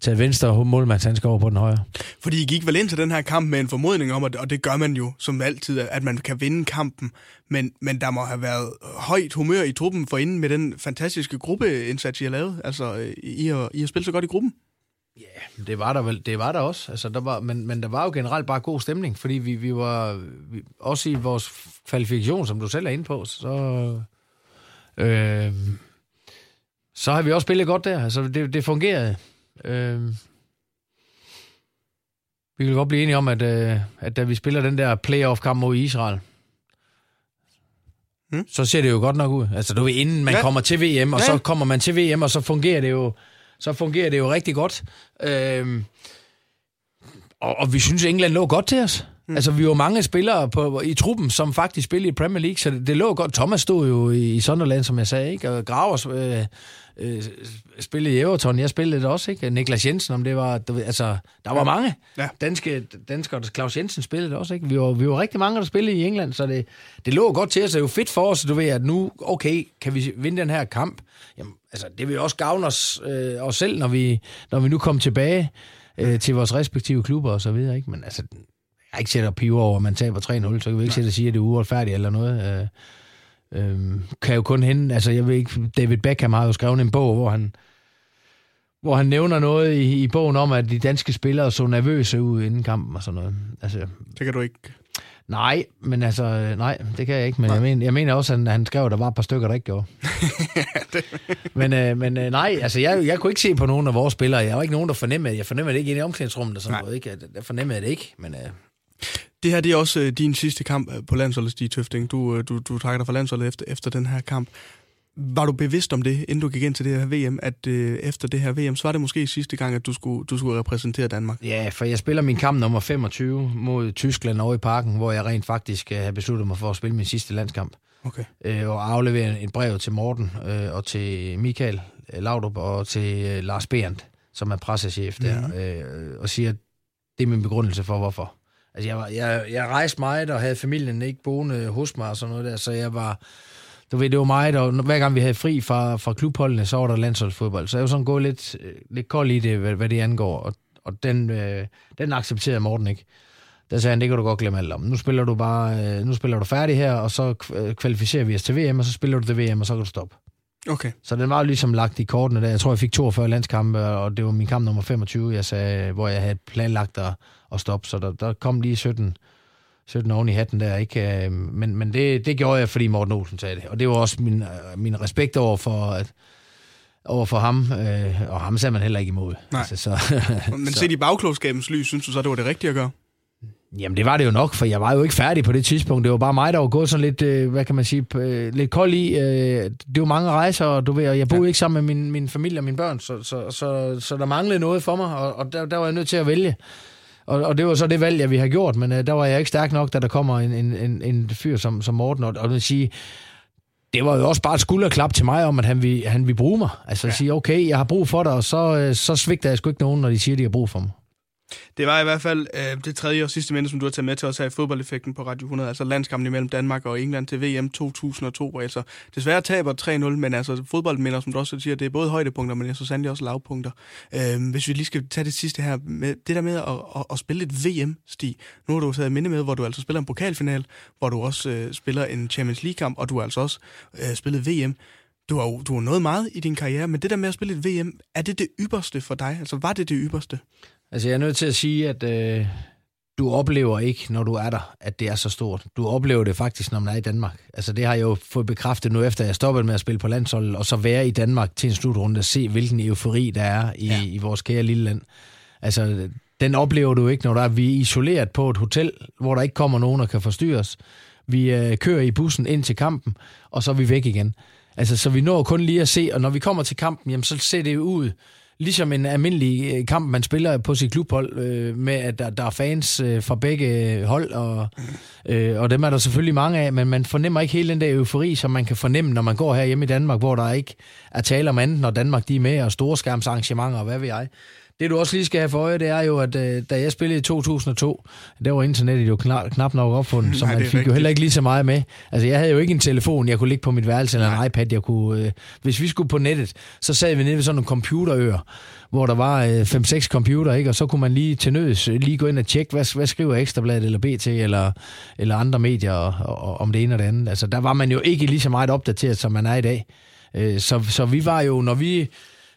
til venstre målmand, han skal over på den højre. Fordi I gik vel ind til den her kamp med en formodning om, og det gør man jo som altid, at man kan vinde kampen, men, men der må have været højt humør i truppen for inden med den fantastiske gruppeindsats, I har lavet. Altså, I har, I har spillet så godt i gruppen. Ja, det var der vel, det var der også. Altså, der var, men, men der var jo generelt bare god stemning, fordi vi, vi var vi, også i vores kvalifikation, som du selv er inde på, så, øh, så har vi også spillet godt der. Altså, det, det fungerede. Øh, vi kan godt blive enige om, at, øh, at da vi spiller den der playoff-kamp mod Israel, hmm? så ser det jo godt nok ud. Altså, du ved, inden man ja. kommer til VM, og ja. så kommer man til VM, og så fungerer det jo, så fungerer det jo rigtig godt. Øh, og, og vi synes, England lå godt til os. Mm. Altså, vi var mange spillere på, i truppen, som faktisk spillede i Premier League, så det, det lå godt. Thomas stod jo i Sunderland, som jeg sagde, ikke? og Gravers øh, øh, spillede i Everton. Jeg spillede det også, ikke? Niklas Jensen, om det var... Du ved, altså, der var mange ja. danske, danskere. Claus Jensen spillede det også, ikke? Vi var, vi var rigtig mange, der spillede i England, så det, det lå godt til os. Det er jo fedt for os, du ved, at nu, okay, kan vi vinde den her kamp? Jamen, altså, det vil også gavne os, øh, os selv, når vi, når vi nu kommer tilbage øh, til vores respektive klubber og så videre, ikke? Men altså, jeg ikke sætter piver over, at man taber 3-0, så kan vi ikke sætte og sige, at det er uretfærdigt eller noget. Øh, øh, kan jo kun hende, altså jeg ved ikke, David Beckham har jo skrevet en bog, hvor han, hvor han nævner noget i, i bogen om, at de danske spillere så nervøse ud inden kampen og sådan noget. Altså, det kan du ikke Nej, men altså, nej, det kan jeg ikke. Men jeg mener, jeg mener også, at han skrev, at der var et par stykker, der ikke gjorde. [LAUGHS] men, øh, men øh, nej, altså, jeg, jeg kunne ikke se på nogen af vores spillere. Jeg var ikke nogen, der fornemmede Jeg fornemmede det ikke i omklædningsrummet og sådan nej. noget. Ikke? Fornemmede jeg det ikke, men... Øh, det her det er også øh, din sidste kamp øh, på landsholdet, Stig Tøfting. Du, øh, du, du trækker dig fra landsholdet efter, efter den her kamp. Var du bevidst om det, inden du gik ind til det her VM, at øh, efter det her VM, så var det måske sidste gang, at du skulle, du skulle repræsentere Danmark? Ja, for jeg spiller min kamp nummer 25 mod Tyskland over i parken, hvor jeg rent faktisk øh, har besluttet mig for at spille min sidste landskamp. Okay. Øh, og aflevere et brev til Morten øh, og til Michael Laudrup og til øh, Lars Berndt, som er pressechef der, mm-hmm. øh, og siger, at det er min begrundelse for, hvorfor. Altså, jeg, var, jeg, jeg rejste meget og havde familien ikke boende hos mig og sådan noget der, så jeg var... Du ved, det var mig, der, hver gang vi havde fri fra, fra klubholdene, så var der landsholdsfodbold. Så jeg var sådan gået lidt, lidt kold i det, hvad, hvad det angår. Og, og den, øh, den accepterede Morten ikke. Der sagde han, det kan du godt glemme alt om. Nu spiller du bare, øh, nu spiller du færdig her, og så kvalificerer vi os til VM, og så spiller du til VM, og så kan du stoppe. Okay. Så den var jo ligesom lagt i kortene der. Jeg tror, jeg fik 42 landskampe, og det var min kamp nummer 25, jeg sagde, hvor jeg havde planlagt at, at stoppe. Så der, der kom lige 17, 17 oven i hatten der, ikke? Øh, men, men det, det gjorde jeg, fordi Morten Olsen sagde det. Og det var også min, øh, min respekt over for, at, over for ham, øh, og ham sagde man heller ikke imod. Nej. Altså, så, [LAUGHS] men set i bagklogskabens lys, synes du så, det var det rigtige at gøre? Jamen det var det jo nok, for jeg var jo ikke færdig på det tidspunkt. Det var bare mig, der var gået sådan lidt, øh, hvad kan man sige, øh, lidt kold i. Øh, det var mange rejser, og du ved, og jeg boede ja. ikke sammen med min, min familie og mine børn, så, så, så, så der manglede noget for mig, og, og der, der var jeg nødt til at vælge. Og, og det var så det valg, jeg vi har gjort, men øh, der var jeg ikke stærk nok, da der kommer en, en, en, en fyr som, som Morten, og, og vil sige, det var jo også bare et skulderklap til mig om, at han vil, han vil bruge mig. Altså ja. sige, okay, jeg har brug for dig, og så, øh, så svigter jeg sgu ikke nogen, når de siger, de har brug for mig. Det var i hvert fald øh, det tredje og sidste minde, som du har taget med til os her i fodboldeffekten på Radio 100, altså landskampen imellem Danmark og England til VM 2002, hvor altså desværre taber 3-0, men altså fodboldminder, som du også siger, det er både højdepunkter, men så sandelig også lavpunkter. Øh, hvis vi lige skal tage det sidste her, med det der med at, at, at spille et VM-sti. Nu har du taget minde med, hvor du altså spiller en pokalfinal, hvor du også øh, spiller en Champions League-kamp, og du har altså også øh, spillet VM. Du har du har nået meget i din karriere, men det der med at spille et VM, er det det ypperste for dig? Altså var det det ypperste? Altså, jeg er nødt til at sige, at øh, du oplever ikke, når du er der, at det er så stort. Du oplever det faktisk, når man er i Danmark. Altså, det har jeg jo fået bekræftet nu, efter jeg stoppede med at spille på landsholdet, og så være i Danmark til en slutrunde og se, hvilken eufori der er i, ja. i vores kære lille land. Altså, den oplever du ikke, når der er, vi er isoleret på et hotel, hvor der ikke kommer nogen, der kan forstyrre os. Vi øh, kører i bussen ind til kampen, og så er vi væk igen. Altså, så vi når kun lige at se, og når vi kommer til kampen, jamen, så ser det ud ligesom en almindelig øh, kamp, man spiller på sit klubhold, øh, med at der, der er fans øh, fra begge hold, og, øh, og dem er der selvfølgelig mange af, men man fornemmer ikke hele den der eufori, som man kan fornemme, når man går her hjemme i Danmark, hvor der ikke er tale om andet, når Danmark de er med, og storskærmsarrangementer, og hvad ved jeg. Det du også lige skal have for øje, det er jo, at øh, da jeg spillede i 2002, der var internettet jo knap, knap nok opfundet, [LAUGHS] så man fik rigtigt. jo heller ikke lige så meget med. Altså jeg havde jo ikke en telefon, jeg kunne ligge på mit værelse eller en iPad. Jeg kunne, øh, hvis vi skulle på nettet, så sad vi nede ved sådan nogle computerøer, hvor der var øh, 5-6 computer, ikke? og så kunne man lige til nøds øh, lige gå ind og tjekke, hvad, hvad skriver Ekstrabladet eller BT eller, eller andre medier og, og, om det ene og det andet. Altså der var man jo ikke lige så meget opdateret, som man er i dag. Øh, så, så vi var jo, når vi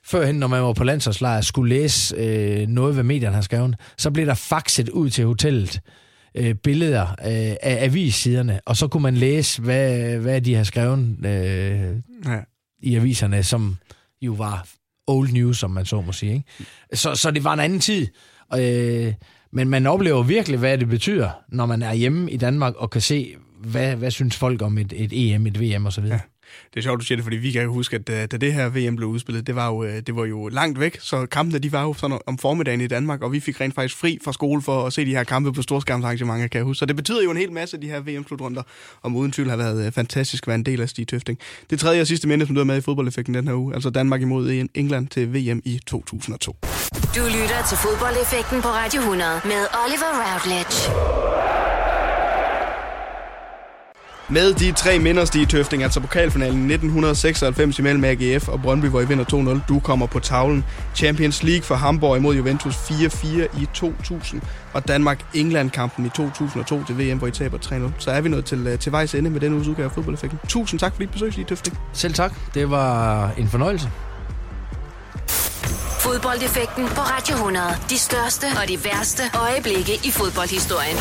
førhen, når man var på landsholdslejr, skulle læse øh, noget, hvad medierne har skrevet, så blev der faxet ud til hotellet øh, billeder øh, af avissiderne, og så kunne man læse, hvad, hvad de har skrevet øh, ja. i aviserne, som jo var old news, som man så må sige. Ikke? Så, så det var en anden tid. Øh, men man oplever virkelig, hvad det betyder, når man er hjemme i Danmark og kan se, hvad, hvad synes folk om et, et EM, et VM osv. Ja det er sjovt, du siger det, fordi vi kan jo huske, at da, da det her VM blev udspillet, det var, jo, øh, det var jo langt væk, så kampene de var jo sådan om formiddagen i Danmark, og vi fik rent faktisk fri fra skole for at se de her kampe på storskærmsarrangementer, kan jeg huske. Så det betyder jo en hel masse, de her VM-slutrunder, og uden tvivl har været øh, fantastisk at være en del af Stig Tøfting. Det tredje og sidste minde, som du er med i fodboldeffekten den her uge, altså Danmark imod England til VM i 2002. Du lytter til fodboldeffekten på Radio 100 med Oliver Routledge. Med de tre minder, Stig Tøfting, altså pokalfinalen 1996 imellem AGF og Brøndby, hvor I vinder 2-0. Du kommer på tavlen. Champions League for Hamburg imod Juventus 4-4 i 2000. Og Danmark-England-kampen i 2002 til VM, hvor I taber 3-0. Så er vi nået til, øh, til vejs ende med denne uges udgave af fodboldeffekten. Tusind tak for dit besøg, Stig Tøfting. Selv tak. Det var en fornøjelse. Fodboldeffekten på Radio 100. De største og de værste øjeblikke i fodboldhistorien.